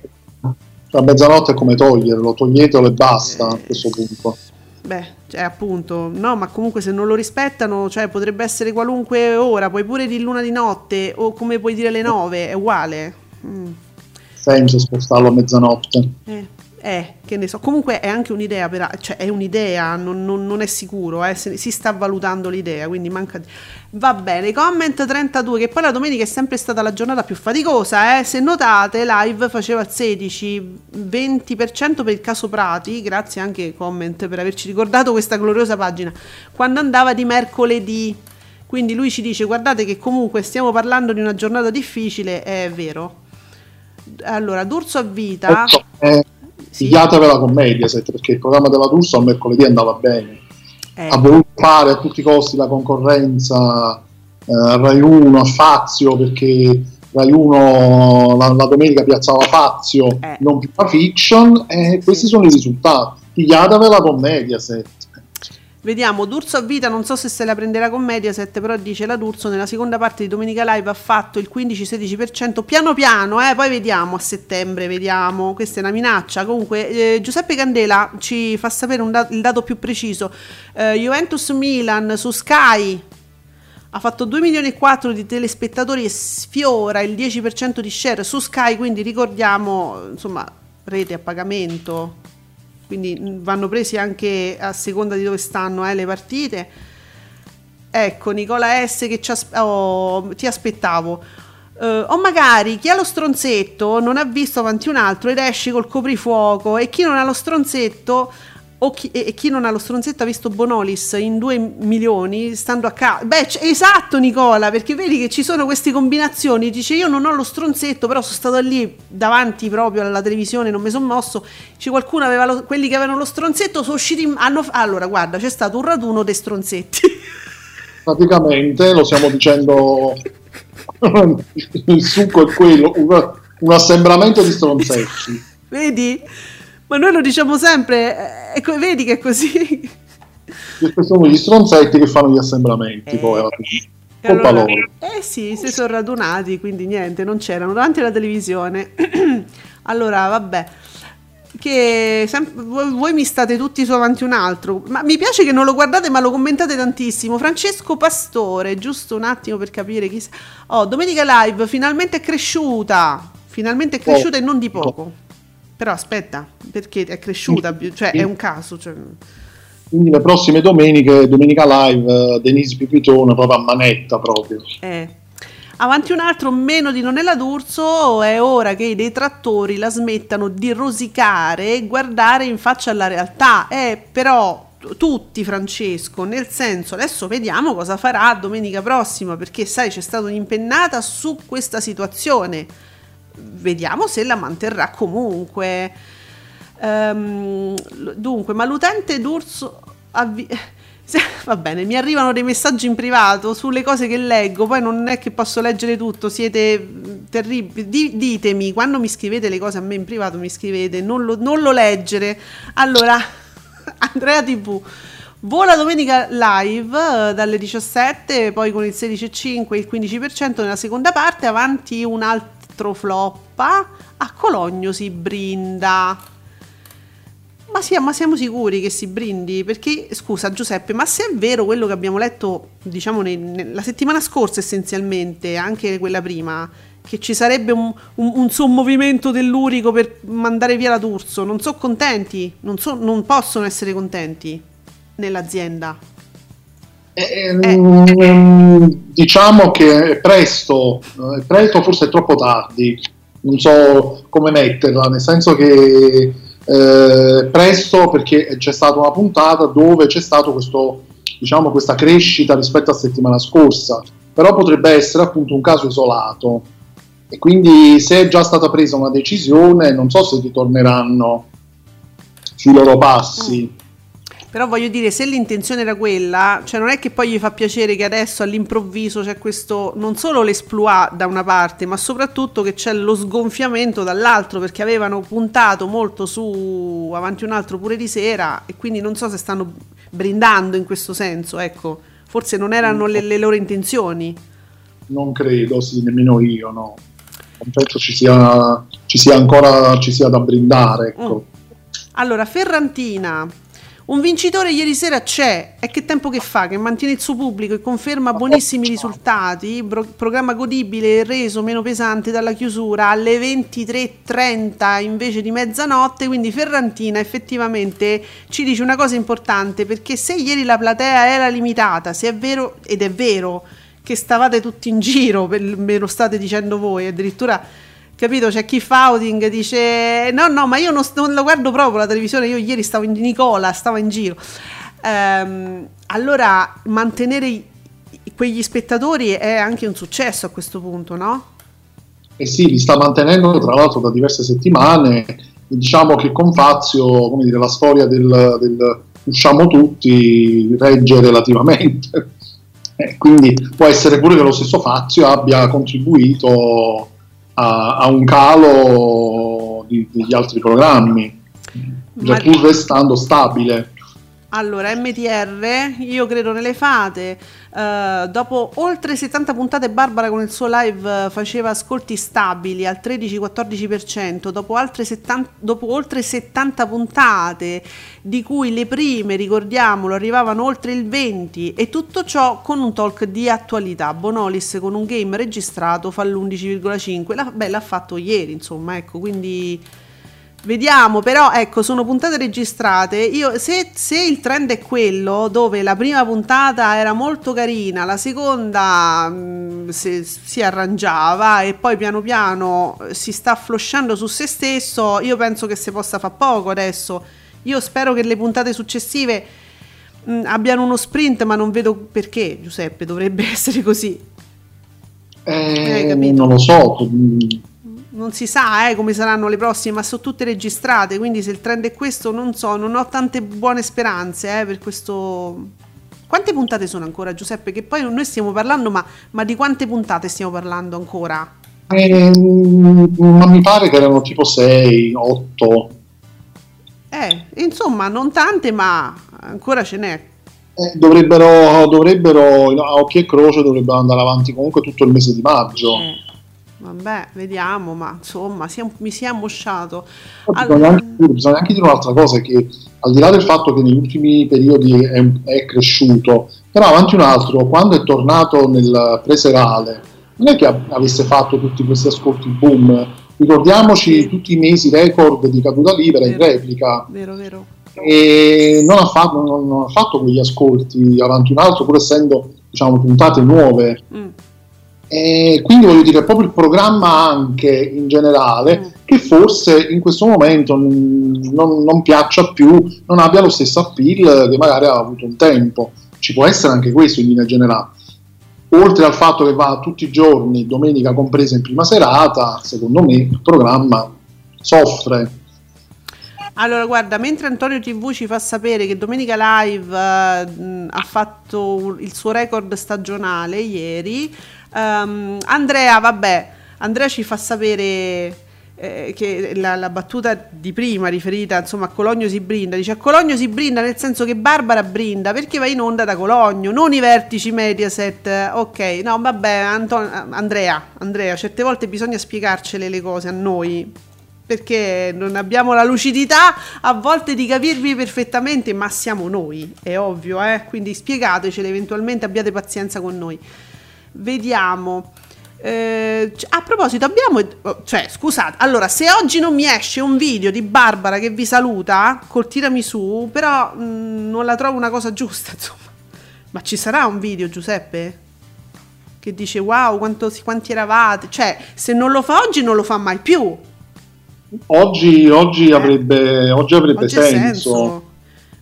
A mezzanotte è come toglierlo, toglietelo e basta a questo punto. Beh, cioè appunto, no, ma comunque se non lo rispettano, cioè potrebbe essere qualunque ora, puoi pure di luna di notte o come puoi dire le 9, è uguale. Mm. Senza spostarlo a mezzanotte. Eh, eh, che ne so, comunque è anche un'idea, per, cioè è un'idea, non, non- non è sicuro, eh, se- si sta valutando l'idea, quindi manca... Va bene, comment 32, che poi la domenica è sempre stata la giornata più faticosa, eh, se notate live faceva il 16, 20% per il caso Prati, grazie anche comment per averci ricordato questa gloriosa pagina, quando andava di mercoledì. Quindi lui ci dice guardate che comunque stiamo parlando di una giornata difficile, è vero. Allora, D'Urso a vita... Eh, Sì. Pigliatevela con Mediaset perché il programma della D'Urso al mercoledì andava bene. Eh, ha voluto fare a tutti i costi la concorrenza eh, a Rai 1 a Fazio perché Rai 1 la, la domenica piazzava Fazio Eh. non più la fiction e questi sono i risultati pigliatevela con Mediaset Vediamo, D'Urso a vita, non so se se la prenderà con Mediaset, però dice la D'Urso nella seconda parte di Domenica Live ha fatto il 15-16%, piano piano, eh, poi vediamo a settembre, vediamo, questa è una minaccia. Comunque eh, Giuseppe Candela ci fa sapere dat- il dato più preciso, Eh, Juventus Milan su Sky ha fatto 2 milioni e 4 di telespettatori e sfiora il 10% di share su Sky, quindi ricordiamo, insomma, rete a pagamento, quindi mh, vanno presi anche a seconda di dove stanno eh, le partite. Ecco, Nicola S che ci as- oh, ti aspettavo. Eh, o magari chi ha lo stronzetto non ha visto avanti un altro ed esce col coprifuoco e chi non ha lo stronzetto chi, e e chi non ha lo stronzetto ha visto Bonolis in 2 milioni stando a casa. Beh, c- esatto Nicola, perché vedi che ci sono queste combinazioni. Dice io non ho lo stronzetto, però sono stato lì davanti proprio alla televisione, non mi sono mosso. Dice qualcuno aveva lo- quelli che avevano lo stronzetto sono usciti in- hanno, allora guarda, c'è stato un raduno dei stronzetti. praticamente lo stiamo dicendo il succo è quello un, un assembramento di stronzetti vedi? Ma noi lo diciamo sempre, eh, e co- vedi che è così. sono gli stronzetti che fanno gli assemblamenti Eh, poi alla fine. Allora- loro eh sì, si sono radunati, quindi niente, non c'erano davanti alla televisione. allora, vabbè. Che sem- voi, voi mi state tutti su avanti un altro, ma mi piace che non lo guardate, ma lo commentate tantissimo. Francesco Pastore, giusto un attimo per capire chi. s- Oh, domenica live finalmente è cresciuta. Finalmente è cresciuta e non di poco. Però aspetta, perché è cresciuta, cioè è un caso. cioè- Quindi le prossime domeniche, domenica live, eh, Denise Pipitone proprio a manetta proprio. Eh. Avanti un altro, meno di Nonella D'Urso, è ora che i detrattori la smettano di rosicare e guardare in faccia alla realtà. Eh, però tutti, Francesco, nel senso, adesso vediamo cosa farà domenica prossima, perché sai, c'è stata un'impennata su questa situazione. Vediamo se la manterrà comunque. L- dunque, ma l'utente d'Urso... avvi- Va bene, mi arrivano dei messaggi in privato sulle cose che leggo, poi non è che posso leggere tutto, siete terribili. Di- ditemi, quando mi scrivete le cose a me in privato, mi scrivete, non lo, non lo leggere. Allora, Andrea TV, vola domenica live eh, dalle 17, poi con il 16,5 e il 15% nella seconda parte, avanti un altro floppa, a Cologno si brinda. Ma, sia- ma siamo sicuri che si brindi? Perché, scusa Giuseppe, ma se è vero quello che abbiamo letto, diciamo, nei- ne- la settimana scorsa essenzialmente, anche quella prima, che ci sarebbe un, un, un sommovimento tellurico per mandare via la D'Urso, non sono contenti, non, so- non possono essere contenti nell'azienda. Eh, mm, Diciamo che è presto, eh, è presto, forse è troppo tardi, non so come metterla, nel senso che eh, presto perché c'è stata una puntata dove c'è stato questo, diciamo, questa crescita rispetto a settimana scorsa, però potrebbe essere appunto un caso isolato e quindi se è già stata presa una decisione non so se ritorneranno sui loro passi. Però voglio dire, se l'intenzione era quella, cioè non è che poi gli fa piacere che adesso all'improvviso c'è questo, non solo l'esploit da una parte, ma soprattutto che c'è lo sgonfiamento dall'altro, perché avevano puntato molto su avanti un altro pure di sera e quindi non so se stanno brindando in questo senso, ecco. Forse non erano le, le loro intenzioni. Non credo, sì, nemmeno io, no. Non penso ci sia, ci sia ancora ci sia da brindare, ecco. Allora, Ferrantina, un vincitore ieri sera c'è. E che tempo che fa? Che mantiene il suo pubblico e conferma buonissimi risultati. Bro- programma godibile e reso meno pesante dalla chiusura alle 23.30 invece di mezzanotte. Quindi Ferrantina effettivamente ci dice una cosa importante perché se ieri la platea era limitata, se è vero, ed è vero, che stavate tutti in giro, me lo state dicendo voi, addirittura capito? C'è chi fa outing dice no, no, ma io non, non lo guardo proprio la televisione, io ieri stavo in Nicola, stavo in giro. Ehm, allora mantenere quegli spettatori è anche un successo a questo punto, no? E sì, li sta mantenendo tra l'altro da diverse settimane. Diciamo che con Fazio, come dire, la storia del, del usciamo tutti regge relativamente. Eh, quindi può essere pure che lo stesso Fazio abbia contribuito a, a un calo di- degli altri programmi, Ma- pur restando stabile. Allora, MTR, io credo nelle fate. eh, dopo oltre 70 puntate, Barbara con il suo live eh, faceva ascolti stabili al 13-14%. Dopo, altre 70 dopo oltre 70 puntate, di cui le prime, ricordiamolo, arrivavano oltre il 20%, e tutto ciò con un talk di attualità. Bonolis con un game registrato fa l'11,5%. La, beh, l'ha fatto ieri, insomma, ecco, quindi. Vediamo, però ecco, sono puntate registrate. Io, se, se il trend è quello dove la prima puntata era molto carina, la seconda mh, se- si arrangiava e poi piano piano si sta flosciando su se stesso, io penso che si possa fare poco adesso. Io spero che le puntate successive mh, abbiano uno sprint, ma non vedo perché, Giuseppe, dovrebbe essere così. Eh, non lo so, mm, non si sa eh, come saranno le prossime, ma sono tutte registrate, quindi se il trend è questo, non so, non ho tante buone speranze eh, per questo... Quante puntate sono ancora, Giuseppe? Che poi noi stiamo parlando, ma, ma di quante puntate stiamo parlando ancora? eh, ma mi pare che erano tipo 6, 8. Eh, insomma, non tante, ma ancora ce n'è. Eh, dovrebbero, dovrebbero, a occhio e croce, dovrebbero andare avanti comunque tutto il mese di maggio. Eh, vabbè, vediamo, ma insomma, si è- mi si è ammosciato. Poi Allora- Bisogna, anche, bisogna anche dire un'altra cosa, che al di là del fatto che negli ultimi periodi è, è cresciuto, però avanti un altro, quando è tornato nel preserale, non è che avesse fatto tutti questi ascolti boom ricordiamoci tutti i mesi record di caduta libera in Vero. replica Vero, vero. e non ha fatto, non- non ha fatto quegli ascolti avanti un altro pur essendo diciamo puntate nuove Mm. E quindi voglio dire proprio il programma anche in generale Mm. che forse in questo momento non, non- piaccia più non abbia lo stesso appeal che magari ha avuto un tempo. Ci può essere anche questo in linea generale. Oltre al fatto che va tutti i giorni domenica compresa in prima serata secondo me il programma soffre. Allora, guarda, mentre Antonio TV ci fa sapere che Domenica Live eh, ha fatto il suo record stagionale ieri, ehm, Andrea, vabbè, Andrea ci fa sapere eh, che la, la battuta di prima riferita insomma a Cologno si brinda, dice a Cologno si brinda nel senso che Barbara brinda perché va in onda da Cologno, non i vertici Mediaset. Ok, no, vabbè, Anton- Andrea, Andrea, certe volte bisogna spiegarcele le cose a noi perché non abbiamo la lucidità a volte di capirvi perfettamente, ma siamo noi, è ovvio, eh? quindi spiegatecele eventualmente, abbiate pazienza con noi. Vediamo. Eh, a proposito, abbiamo. oh, Cioè, scusate, allora, se oggi non mi esce un video di Barbara che vi saluta col tiramisù, però mh, non la trovo una cosa giusta, insomma. Ma ci sarà un video, Giuseppe? Che dice wow, quanto, quanti eravate? Cioè, se non lo fa oggi, non lo fa mai più. oggi, oggi avrebbe, oggi avrebbe Eh. Oggi ha senso.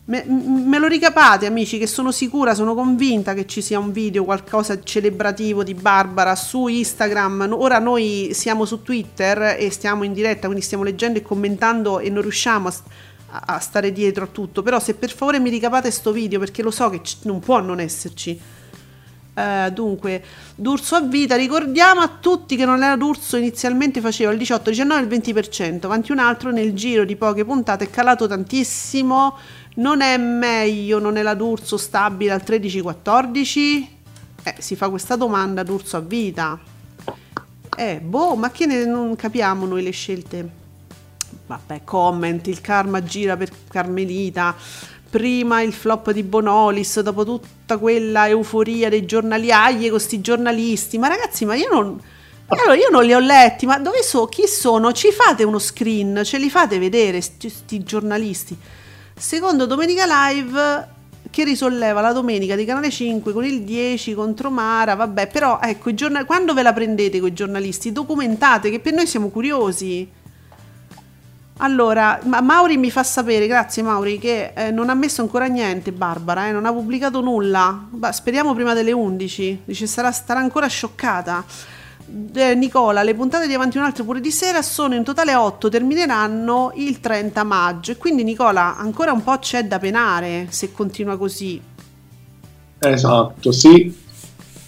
Me, me lo ricapate, amici, che sono sicura, sono convinta che ci sia un video, qualcosa celebrativo di Barbara su Instagram. Ora noi siamo su Twitter e stiamo in diretta, quindi stiamo leggendo e commentando e non riusciamo a, a- stare dietro a tutto. Però se per favore mi ricapate sto video, perché lo so che c- non può non esserci. Eh, dunque, D'Urso a vita, ricordiamo a tutti che non era D'Urso inizialmente faceva il 18, 19 e il 20%, avanti un altro nel giro di poche puntate è calato tantissimo, non è meglio, non è la D'Urso stabile al 13-14? Eh, si fa questa domanda D'Urso a vita. Eh, boh, ma che ne non capiamo noi le scelte? Vabbè, comment, il karma gira per Carmelita. Prima il flop di Bonolis, dopo tutta quella euforia dei giornaliaie con sti giornalisti. Ma ragazzi, ma io non. Allora, io non li ho letti, ma dove so? Chi sono? Ci fate uno screen? Ce li fate vedere, sti, sti giornalisti? Secondo Domenica Live, che risolleva la domenica di Canale 5 con il 10 contro Mara, vabbè, però ecco, giornal- quando ve la prendete con i giornalisti? Documentate, che per noi siamo curiosi. Allora, ma Mauri mi fa sapere, grazie Mauri, che eh, non ha messo ancora niente Barbara, eh, non ha pubblicato nulla. Bah, speriamo prima delle 11. Dice sarà, starà ancora scioccata. Eh, Nicola, le puntate di Avanti un altro pure di sera sono in totale 8, termineranno il 30 maggio. E quindi Nicola, ancora un po' c'è da penare se continua così. Esatto, sì.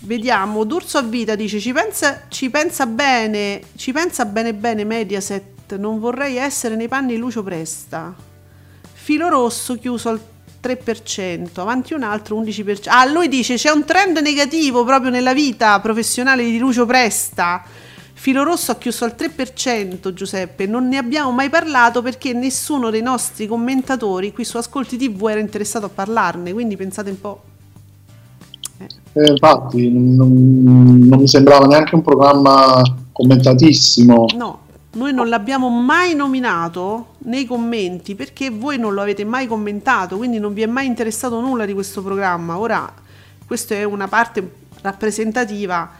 Vediamo, D'Urso a vita dice ci pensa, ci pensa bene, ci pensa bene bene Mediaset, non vorrei essere nei panni di Lucio Presta. Filo rosso chiuso al 3%, avanti un altro 11%. Ah, lui dice c'è un trend negativo proprio nella vita professionale di Lucio Presta. Filo rosso ha chiuso al 3%, Giuseppe, non ne abbiamo mai parlato perché nessuno dei nostri commentatori qui su Ascolti TV era interessato a parlarne, quindi pensate un po'. Eh, infatti non, non mi sembrava neanche un programma commentatissimo. No, noi non l'abbiamo mai nominato nei commenti perché voi non lo avete mai commentato, quindi non vi è mai interessato nulla di questo programma. Ora, questa è una parte rappresentativa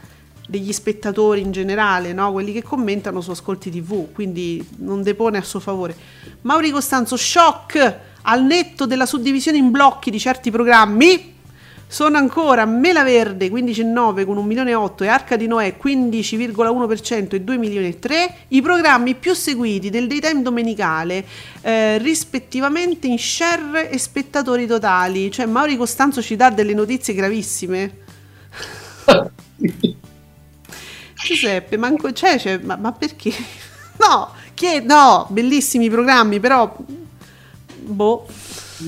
degli spettatori in generale, no? quelli che commentano su Ascolti TV, quindi non depone a suo favore. Mauri Costanzo, shock al netto della suddivisione in blocchi di certi programmi. Sono ancora Mela Verde 15,9 con 1 milione e 8 e Arca di Noè 15,1% e 2 milioni e 3 i programmi più seguiti del daytime domenicale eh, rispettivamente in share e spettatori totali. Cioè Mauri Costanzo ci dà delle notizie gravissime. Giuseppe manco c'è, c'è ma, ma perché? no, che, no, bellissimi programmi però boh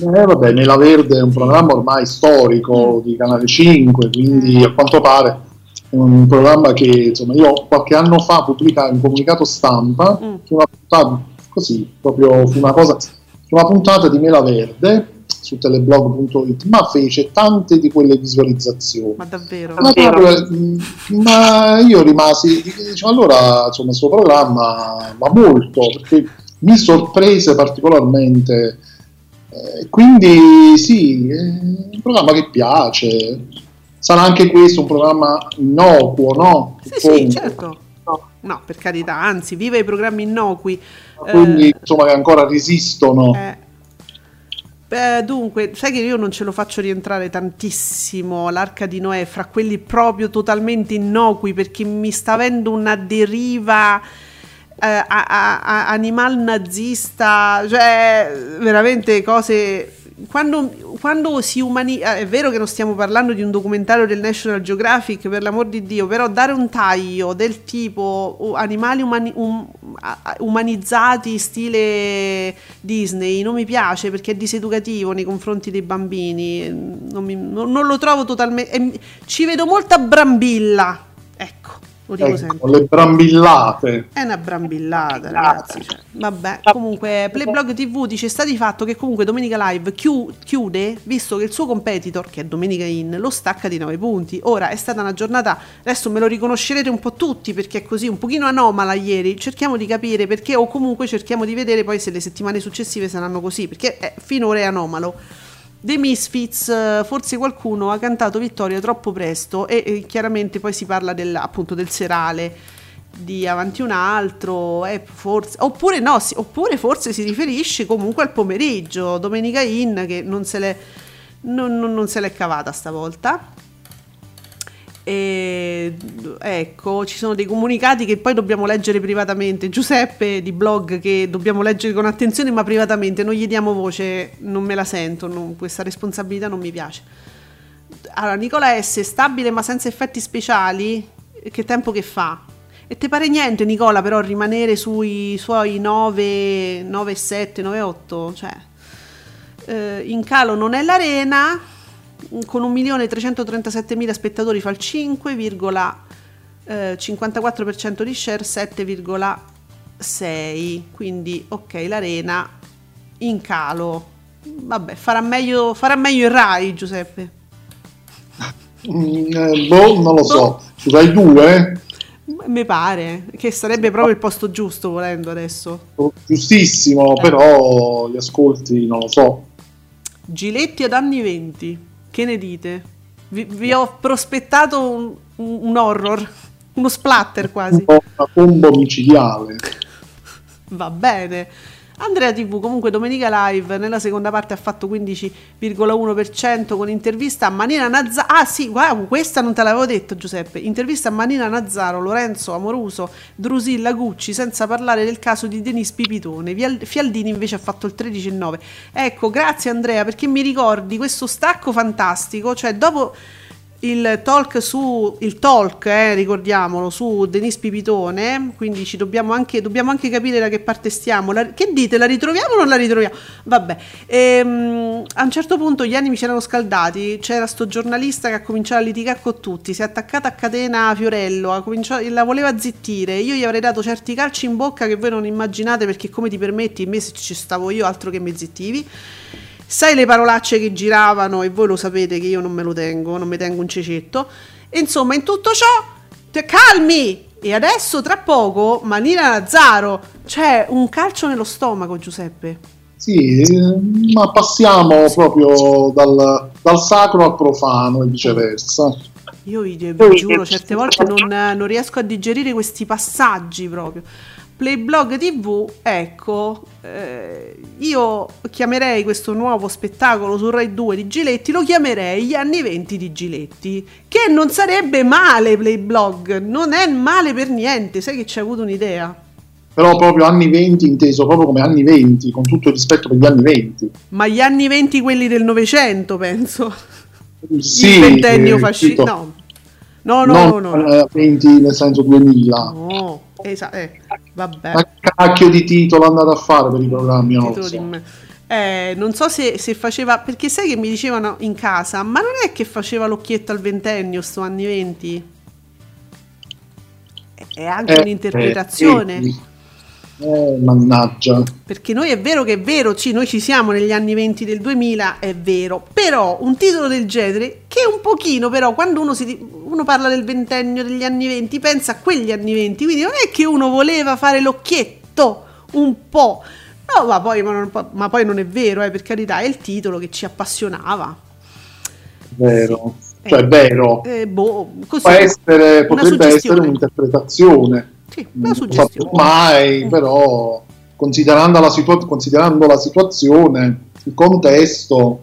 Eh, vabbè, Nella Verde è un programma ormai storico Mm. di Canale 5, quindi a quanto pare è un programma che insomma, io qualche anno fa pubblicai un comunicato stampa Mm. su una puntata così, proprio su una cosa, su una puntata di Mela Verde su teleblog.it, ma fece tante di quelle visualizzazioni. Ma davvero? Ma, proprio, mm, ma io rimasi, dicevo, allora insomma, questo programma va molto perché mi sorprese particolarmente. Eh, quindi sì, è un programma che piace. Sarà anche questo un programma innocuo, no? Sì, sì, certo. No, per carità, anzi, viva i programmi innocui. Quindi, Eh, insomma, che ancora resistono. eh. Beh, dunque, sai che io non ce lo faccio rientrare tantissimo l'arca di Noè fra quelli proprio totalmente innocui perché mi sta avendo una deriva a- a- a- animal nazista, cioè veramente cose. Quando, quando si umanizza, è vero che non stiamo parlando di un documentario del National Geographic, per l'amor di Dio, però dare un taglio del tipo animali umani- um- umanizzati stile Disney non mi piace perché è diseducativo nei confronti dei bambini, non, mi- non- non lo trovo totalmente... ci vedo molta brambilla, ecco, lo dico sempre. Ecco, le brambillate. È una brambillata, ragazzi. cioè, vabbè, comunque, Playblog TV dice: sta di fatto che comunque Domenica Live chiu- chiude, visto che il suo competitor, che è Domenica In, lo stacca di 9 punti. Ora è stata una giornata, adesso me lo riconoscerete un po' tutti perché è così, un pochino anomala ieri. Cerchiamo di capire perché, o comunque cerchiamo di vedere poi se le settimane successive saranno così, perché è, finora è anomalo. The Misfits, forse qualcuno ha cantato Vittoria troppo presto e, e chiaramente poi si parla del, appunto del serale di avanti un altro, eh, forse, oppure no, si- oppure forse si riferisce comunque al pomeriggio, Domenica In che non se l'è, non, non- non se l'è cavata stavolta. E, ecco, ci sono dei comunicati che poi dobbiamo leggere privatamente. Giuseppe di blog che dobbiamo leggere con attenzione, ma privatamente non gli diamo voce, non me la sento, non- questa responsabilità non mi piace. Allora, Nicola S. stabile ma senza effetti speciali, che tempo che fa? E te pare niente, Nicola, però rimanere sui suoi 9, 9 7, 9 8, cioè eh, in calo non è l'arena, con 1.337.000 spettatori fa il 5,54% di share, 7,6%, quindi ok, l'arena in calo. Vabbè, farà meglio, farà meglio il Rai, Giuseppe. Mm, eh, boh, non lo so. Su Rai 2, Mi pare che sarebbe proprio il posto giusto volendo adesso. giustissimo, però gli ascolti non lo so. Giletti ad anni 20, che ne dite? Vi, vi ho prospettato un, un horror, uno splatter quasi. Una combo micidiale. Va bene. Andrea TV comunque domenica live nella seconda parte ha fatto 15,1% con intervista a Manina Nazzaro. Ah sì, guarda, questa non te l'avevo detto Giuseppe. Intervista a Manina Nazzaro, Lorenzo Amoruso, Drusilla Gucci, senza parlare del caso di Denis Pipitone. Fialdini invece ha fatto il 13,9. Ecco, grazie Andrea perché mi ricordi questo stacco fantastico, cioè dopo il talk su il talk, eh, ricordiamolo, su Denis Pipitone, quindi ci dobbiamo anche, dobbiamo anche capire da che parte stiamo. La- che dite, la ritroviamo o non la ritroviamo? Vabbè, ehm, a un certo punto gli animi si erano scaldati, c'era sto giornalista che ha cominciato a litigare con tutti, si è attaccata a catena Fiorello, ha cominciato- la voleva zittire, io gli avrei dato certi calci in bocca che voi non immaginate perché come ti permetti, in me se ci stavo io altro che mi zittivi. Sai le parolacce che giravano e voi lo sapete che io non me lo tengo, non mi tengo un cecetto. E insomma, in tutto ciò, te- calmi! E adesso, tra poco, Manina Nazzaro, c'è un calcio nello stomaco, Giuseppe. Sì, eh, ma passiamo proprio dal, dal sacro al profano e viceversa. Io vi, vi giuro, certe volte non, non riesco a digerire questi passaggi proprio. Playblog TV, ecco, eh, io chiamerei questo nuovo spettacolo su Rai 2 di Giletti, lo chiamerei Gli anni 20 di Giletti, che non sarebbe male Playblog, non è male per niente, sai che ci hai avuto un'idea? Però proprio anni 20 inteso proprio come anni 20, con tutto il rispetto per gli anni 20. Ma gli anni 20 quelli del Novecento, penso. Sì, Il ventennio eh, fascista. No, no, no, no. no. eh, 20 nel senso 2000. No, esa- eh, vabbè. Ma cacchio di titolo andate a fare per i programmi? So. me. Eh, non so se, se faceva perché sai che mi dicevano in casa, ma non è che faceva l'occhietto al ventennio sto anni 20? È anche Eh, un'interpretazione. eh, sì. Eh, mannaggia. Perché noi è vero che è vero, sì, noi ci siamo negli anni 20 del 2000, è vero, però un titolo del genere che un pochino però quando uno, si, uno parla del ventennio degli anni 20 pensa a quegli anni 20, quindi non è che uno voleva fare l'occhietto un po', no, ma poi, ma non, ma poi non è vero, eh, per carità, è il titolo che ci appassionava. Vero. Sì. Cioè, è vero. Eh, boh, così, Può essere, potrebbe essere un'interpretazione. Sì, una suggestione. sapremo mai, Mm. però considerando la, situa- considerando la situazione, il contesto,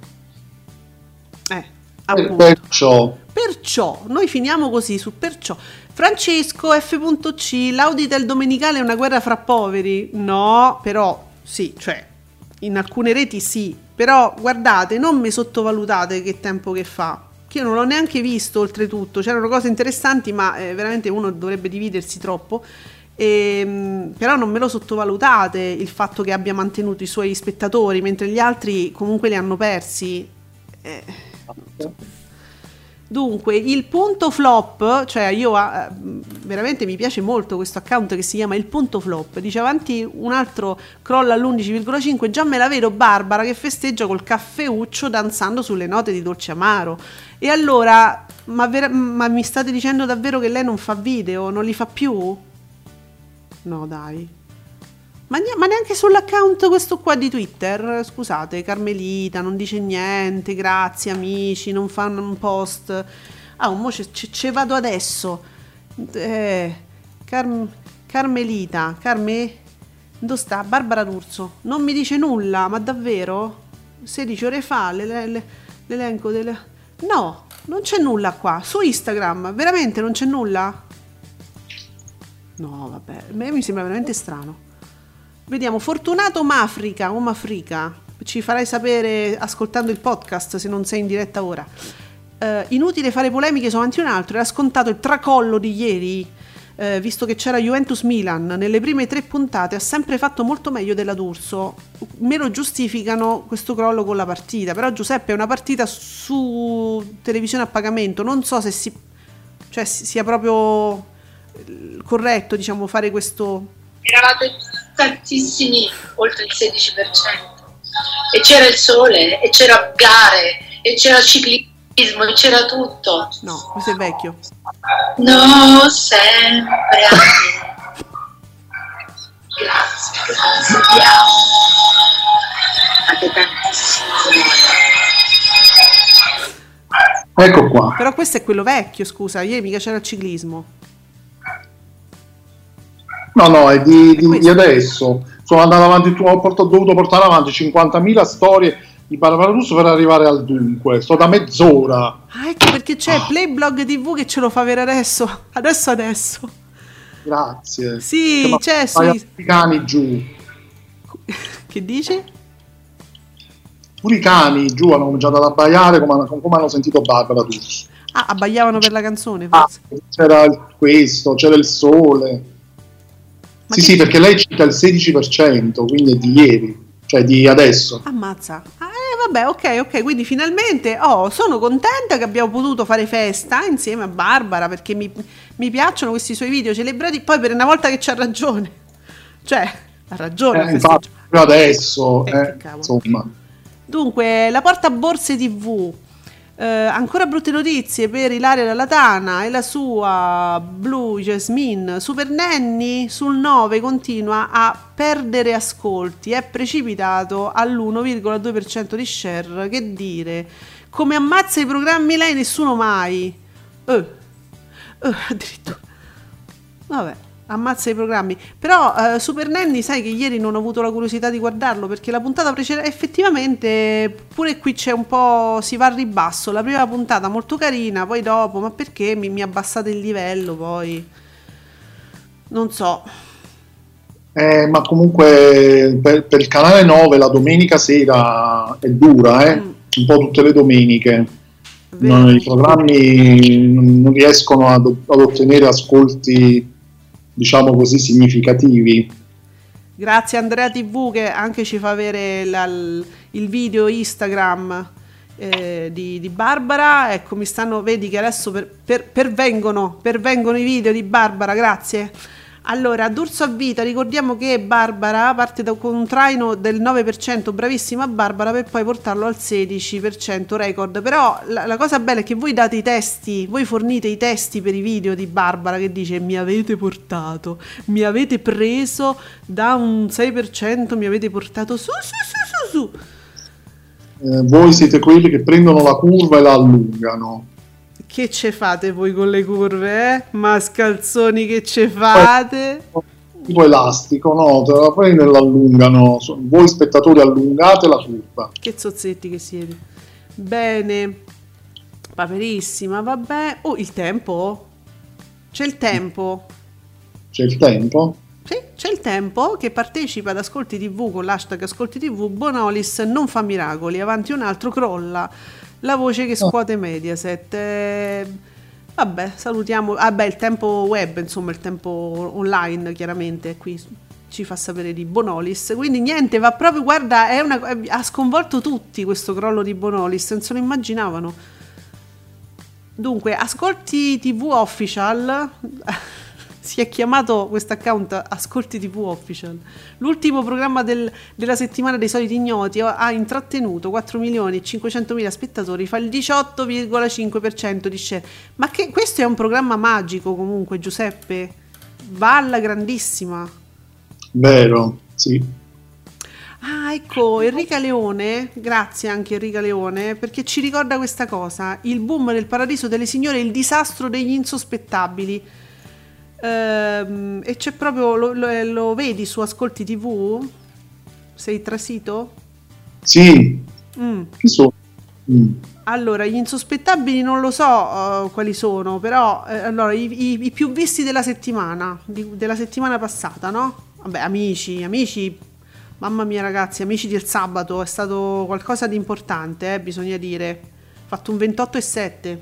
Eh, appunto. perciò Perciò, noi finiamo così su perciò. Francesco F.C. L'Auditel domenicale è una guerra fra poveri? No, però sì, cioè in alcune reti sì, però guardate, non mi sottovalutate che tempo che fa. Che io non l'ho neanche visto oltretutto, c'erano cose interessanti, ma eh, veramente uno dovrebbe dividersi troppo. Ehm, però non me lo sottovalutate il fatto che abbia mantenuto i suoi spettatori, mentre gli altri comunque li hanno persi. Eh, Dunque, il punto flop, cioè io eh, veramente mi piace molto questo account che si chiama il punto flop. Dice avanti un altro crolla all'11,5. Già me la vedo Barbara che festeggia col caffeuccio danzando sulle note di dolce amaro. E allora, ma, vera- ma mi state dicendo davvero che lei non fa video? Non li fa più? No, dai. Ma, ne- ma neanche sull'account questo qua di Twitter, scusate, Carmelita non dice niente, grazie amici, non fanno un post. Ah, un mo ce vado adesso. Eh, Car- Carmelita, Carme, dove sta? Barbara D'Urso, non mi dice nulla, ma davvero? 16 ore fa l'ele- l'ele- l'elenco delle... No, non c'è nulla qua, su Instagram, veramente non c'è nulla? No, vabbè, a me mi sembra veramente strano. Vediamo, Fortunato Mafrica o Mafrica, ci farai sapere ascoltando il podcast se non sei in diretta ora. Eh, inutile fare polemiche su avanti un altro, era scontato il tracollo di ieri, eh, visto che c'era Juventus Milan, nelle prime tre puntate ha sempre fatto molto meglio della D'Urso. Me lo giustificano questo crollo con la partita, però Giuseppe è una partita su televisione a pagamento, non so se si, cioè, si- sia proprio corretto diciamo fare questo eravate tantissimi, oltre il 16%. E c'era il sole, e c'era gare, e c'era ciclismo, e c'era tutto. No, questo è vecchio. No, sempre a te. Grazie, grazie, ti amo. Fate tantissimo ecco qua. Però questo è quello vecchio, scusa, ieri mica c'era il ciclismo. No, no, è di, di- di adesso. Sono andato avanti, ho, portato- ho dovuto portare avanti 50.000 storie di Barbara Russo per arrivare al dunque. Sto da mezz'ora. Ah, ecco perché c'è Playblog TV che ce lo fa avere adesso. Adesso, adesso. Grazie. Sì, Ma c'è sui- i cani giù. Che dici? Pure i cani giù hanno cominciato ad abbaiare come, hanno- come hanno sentito Barbara Russo. Ah, abbaiavano per la canzone, Ah, forse. c'era il- questo, c'era il sole. Sì, sì, perché lei cita il 16%, quindi è di ieri, cioè di adesso. Ammazza. Ah, eh, vabbè, ok, ok. Quindi finalmente oh, sono contenta che abbiamo potuto fare festa insieme a Barbara perché mi, mi piacciono questi suoi video celebrati. Poi per una volta che c'ha ragione. Cioè, ha ragione. Eh, infatti, adesso, Eh, eh, insomma. Dunque, la porta borse TV. Eh, ancora brutte notizie per Ilaria Dalla Tana e la sua Blue Jasmine. Super Nanny sul 9 continua a perdere ascolti, è precipitato all'1,2% di share. Che dire? Come ammazza i programmi lei nessuno mai. Eh, eh, addirittura. Vabbè, ammazza i programmi. Però eh, Super Nanny, sai che ieri non ho avuto la curiosità di guardarlo perché la puntata precedente, effettivamente, pure qui c'è un po', si va al ribasso. La prima puntata molto carina, poi dopo, ma perché mi, mi abbassate il livello poi? Non so. Eh, ma comunque per, per il canale 9 la domenica sera è dura, eh? Mm. un po' tutte le domeniche. Non- I programmi non non riescono ad, ad ottenere ascolti, diciamo così, significativi. Grazie Andrea TV che anche ci fa avere la- il video Instagram eh, di, di Barbara. Ecco, mi stanno, vedi che adesso per- per- pervengono, pervengono i video di Barbara, grazie. Allora, D'Urso a vita, ricordiamo che Barbara parte da, con un traino del 9%, bravissima Barbara, per poi portarlo al 16% record. Però la, la cosa bella è che voi date i testi, voi fornite i testi per i video di Barbara che dice mi avete portato, mi avete preso da un 6%, mi avete portato su, su, su, su, su. Eh, voi siete quelli che prendono la curva e la allungano. Che ce fate voi con le curve, eh? Mascalzoni che ce fate? Tipo elastico, no? Te la prende e l'allungano. Voi spettatori allungate la curva. Che zozzetti che siete. Bene. Paperissima, vabbè. Oh, il tempo? C'è il tempo? C'è il tempo? Sì, c'è il tempo che partecipa ad Ascolti TV con l'hashtag Ascolti TV. Bonolis non fa miracoli, avanti un altro crolla. La voce che scuote Mediaset. Eh, vabbè, salutiamo. Vabbè, il tempo web, insomma, il tempo online, chiaramente, qui ci fa sapere di Bonolis. Quindi niente, va proprio, guarda, è una- ha sconvolto tutti questo crollo di Bonolis, non se lo immaginavano. Dunque, Ascolti TV Official si è chiamato questo account Ascolti TV Official. L'ultimo programma del- della settimana dei soliti ignoti ha intrattenuto 4 milioni e 500 mila spettatori, fa il 18,5% di share. Ma che questo è un programma magico comunque, Giuseppe. Va alla grandissima. Vero, sì. Ah, ecco, Enrica Leone, grazie anche Enrica Leone, perché ci ricorda questa cosa, il boom del paradiso delle signore e il disastro degli insospettabili. Ehm, e c'è proprio, lo, lo- lo vedi su Ascolti TV? Sei trasito? Sì, Mm. chi sono? Mm. Allora, gli insospettabili non lo so eh, quali sono, però eh, allora, i, i- i più visti della settimana, di- della settimana passata, no? Vabbè, amici, amici, mamma mia ragazzi, amici del sabato, è stato qualcosa di importante, eh, bisogna dire. Fatto un 28,7,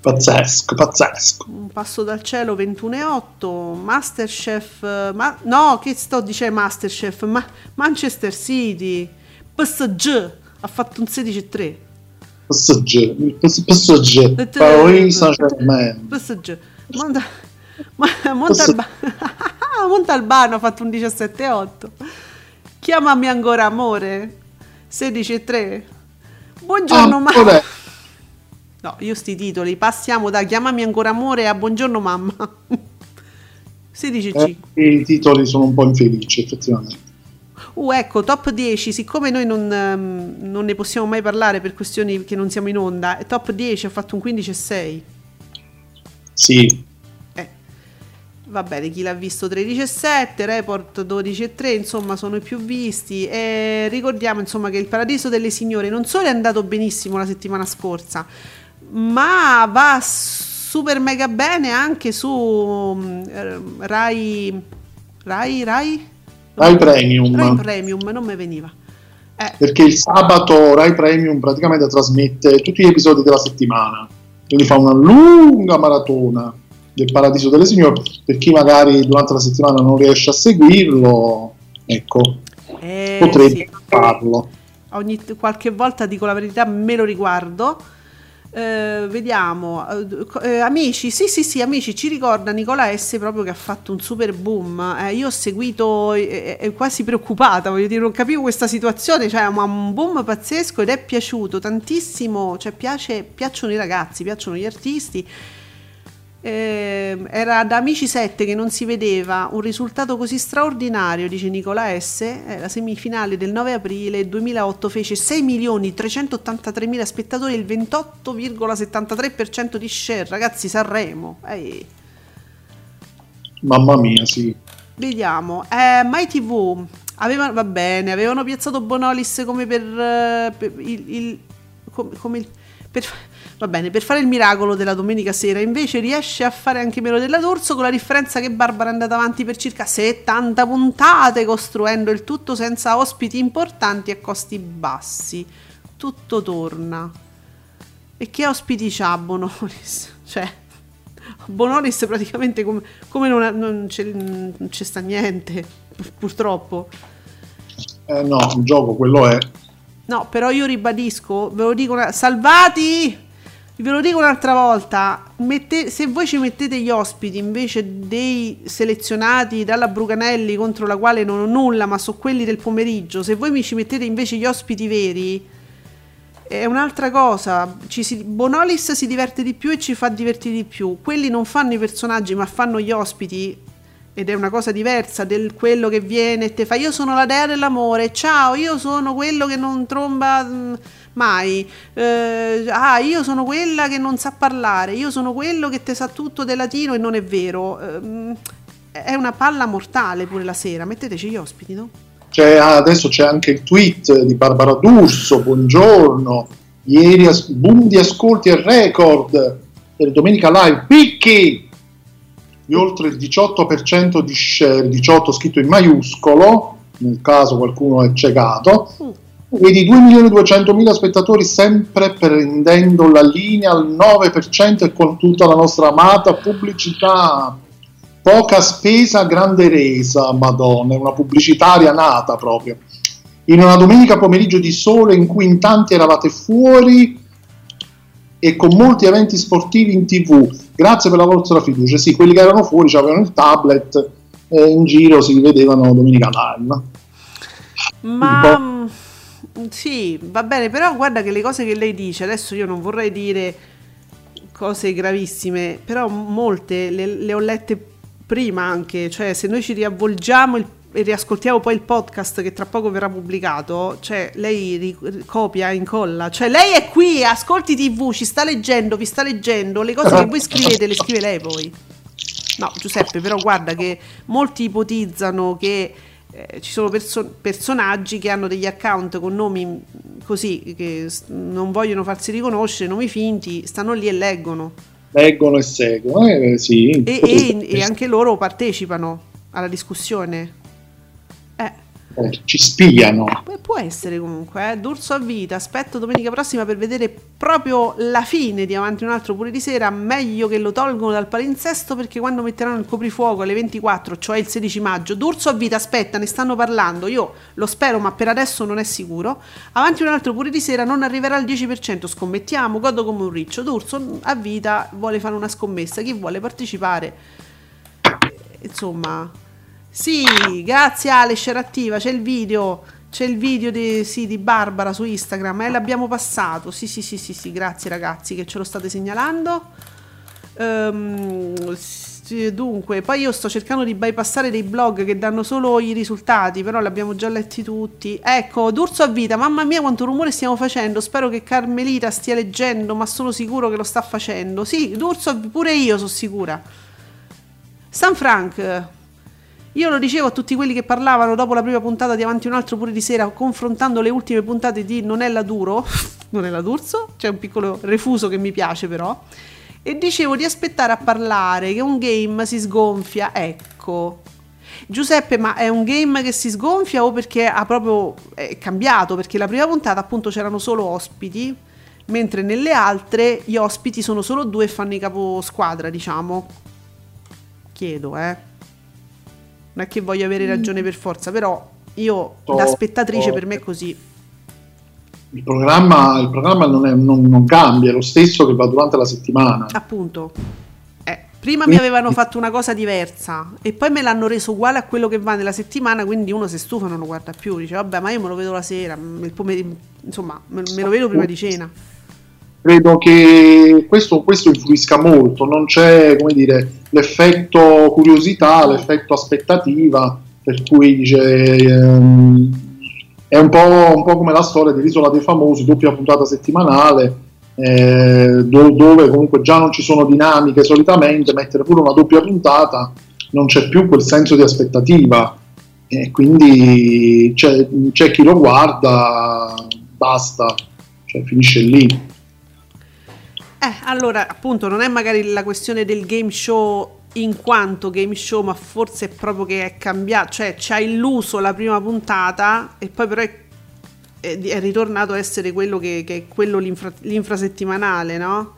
Pazzesco, pazzesco. un passo dal cielo 21,8, Masterchef, eh, ma, no, che sto dicendo Masterchef, ma, Manchester City, PSG, ha fatto un 16,3. PSG, PSG, Paris Saint-Germain. PSG. Monta- Ma- Montalba- Montalbano ha fatto un 17,8. Chiamami ancora amore. 16,3. Buongiorno Ah, mamma. No, io sti titoli. Passiamo da chiamami ancora amore a buongiorno mamma. 16,5. Eh, I titoli sono un po' infelici, effettivamente. Uh, ecco, top 10, siccome noi non, ehm, non ne possiamo mai parlare per questioni che non siamo in onda, top 10 ha fatto un 15,6. Sì, Eh, va bene, chi l'ha visto 13,7, Report 12,3, insomma sono i più visti. E ricordiamo insomma che il Paradiso delle Signore non solo è andato benissimo la settimana scorsa, ma va super mega bene anche su mm, eh, Rai... Rai? Rai? Rai Premium. Rai Premium, non mi veniva. Eh, perché il sabato Rai Premium praticamente trasmette tutti gli episodi della settimana, quindi fa una lunga maratona del Paradiso delle Signore, per chi magari durante la settimana non riesce a seguirlo, ecco, eh, potrebbe sì. farlo. ogni qualche volta dico la verità, me lo riguardo. Eh, vediamo, Eh, eh, amici, sì, sì, sì, amici, ci ricorda Nicola S proprio che ha fatto un super boom. Eh, io ho seguito, eh, eh, quasi preoccupata, voglio dire, non capivo questa situazione, cioè ma un boom pazzesco ed è piaciuto tantissimo, cioè piace, piacciono i ragazzi, piacciono gli artisti. Eh, era da Amici 7 che non si vedeva un risultato così straordinario, dice Nicola S. Eh, la semifinale del 9 aprile 2008 fece 6 milioni 383 mila spettatori il 28,73% di share. Ragazzi, Sanremo. Eh, Mamma mia, sì. vediamo. Eh, Mai TV avevano, va bene, avevano piazzato Bonolis come per, eh, per il, il- com- come il- per, va bene, per fare il miracolo della domenica sera, invece riesce a fare anche meno della D'Urso con la differenza che Barbara è andata avanti per circa 70 puntate costruendo il tutto senza ospiti importanti a costi bassi. Tutto torna. E che ospiti c'ha Bonolis? Cioè, Bonolis praticamente come, come non, non c'è, non c'è sta niente, pur- purtroppo. Eh, no, il gioco quello è. No, però io ribadisco, ve lo dico, una- salvati! Ve lo dico un'altra volta, mette- se voi ci mettete gli ospiti invece dei selezionati dalla Bruganelli contro la quale non ho nulla, ma sono quelli del pomeriggio, se voi mi ci mettete invece gli ospiti veri, è un'altra cosa. Si- Bonolis si diverte di più e ci fa divertire di più. Quelli non fanno i personaggi, ma fanno gli ospiti. Ed è una cosa diversa del quello che viene e te fa io sono la dea dell'amore, ciao, io sono quello che non tromba mm, mai, Eh, ah io sono quella che non sa parlare, io sono quello che te sa tutto del latino e non è vero. Ehm, è una palla mortale pure la sera, metteteci gli ospiti, no? C'è- adesso c'è anche il tweet di Barbara D'Urso, buongiorno, ieri as- boom di ascolti e record per Domenica Live, picchi! Di oltre il 18% di share, 18 scritto in maiuscolo, nel caso qualcuno è ciecato, e di 2.200.000 spettatori sempre prendendo la linea al 9% e con tutta la nostra amata pubblicità. Poca spesa, grande resa, madonna, è una pubblicitaria nata proprio. In una domenica pomeriggio di sole in cui in tanti eravate fuori e con molti eventi sportivi in tv. Grazie per la vostra fiducia. Sì, quelli che erano fuori avevano il tablet e in giro si vedevano Domenica Live. Ma sì, va bene, però guarda che le cose che lei dice, adesso io non vorrei dire cose gravissime, però molte le, le ho lette prima anche, cioè se noi ci riavvolgiamo il- e riascoltiamo poi il podcast che tra poco verrà pubblicato, cioè lei ri- copia, incolla, cioè lei è qui, ascolti tv, ci sta leggendo, vi sta leggendo, le cose che voi scrivete le scrive lei poi. No, Giuseppe, però guarda che molti ipotizzano che eh, ci sono perso- personaggi che hanno degli account con nomi così, che non vogliono farsi riconoscere, nomi finti, stanno lì e leggono. Leggono e seguono, eh, sì. E, e- e anche loro partecipano alla discussione. Eh, Eh, ci spiano. Beh, può essere comunque, eh. D'Urso a vita. Aspetto domenica prossima per vedere proprio la fine di Avanti un altro pure di sera. Meglio che lo tolgono dal palinsesto perché quando metteranno il coprifuoco alle 24, cioè il 16 maggio, D'Urso a vita, aspetta, ne stanno parlando. Io lo spero, ma per adesso non è sicuro. Avanti un altro pure di sera non arriverà al 10%. Scommettiamo, godo come un riccio. D'Urso a vita vuole fare una scommessa. Chi vuole partecipare? Insomma, sì, grazie Ale, share attiva, c'è il video, c'è il video di, sì, di Barbara su Instagram, eh, l'abbiamo passato, sì sì sì sì sì, grazie ragazzi che ce lo state segnalando. Ehm, sì, dunque, poi io sto cercando di bypassare dei blog che danno solo i risultati, però li abbiamo già letti tutti. Ecco, D'Urso a vita, mamma mia quanto rumore stiamo facendo, spero che Carmelita stia leggendo, ma sono sicuro che lo sta facendo. Sì, D'Urso, pure io sono sicura. San Frank, io lo dicevo a tutti quelli che parlavano dopo la prima puntata di Avanti un altro pure di sera, confrontando le ultime puntate di Non è la Duro, non è la D'Urso, c'è un piccolo refuso che mi piace però, e dicevo di aspettare a parlare, che un game si sgonfia, ecco. Giuseppe, ma è un game che si sgonfia o perché ha proprio è cambiato? Perché la prima puntata appunto c'erano solo ospiti, mentre nelle altre gli ospiti sono solo due e fanno i caposquadra, diciamo. Chiedo, eh. Non è che voglio avere ragione per forza, però io Oh, da spettatrice oh. per me è così. Il programma, il programma non, è- non- non cambia, è lo stesso che va durante la settimana. Appunto. Eh, prima mi avevano fatto una cosa diversa e poi me l'hanno reso uguale a quello che va nella settimana, quindi uno si stufa non lo guarda più, dice vabbè ma io me lo vedo la sera, mm, il pomeriggio, insomma me, me lo vedo prima di cena. Credo che questo, questo influisca molto, non c'è dire, l'effetto curiosità, l'effetto aspettativa, per cui dice, ehm, è un po', un po' come la storia di L'isola dei famosi, doppia puntata settimanale, eh, do- dove comunque già non ci sono dinamiche solitamente, mettere pure una doppia puntata non c'è più quel senso di aspettativa e quindi c'è, c'è chi lo guarda, basta, cioè finisce lì. Eh, allora, appunto, non è magari la questione del game show in quanto game show, ma forse è proprio che è cambiato, cioè ci ha illuso la prima puntata e poi però è, è- è ritornato a essere quello che, che è quello l'infra- l'infrasettimanale, no?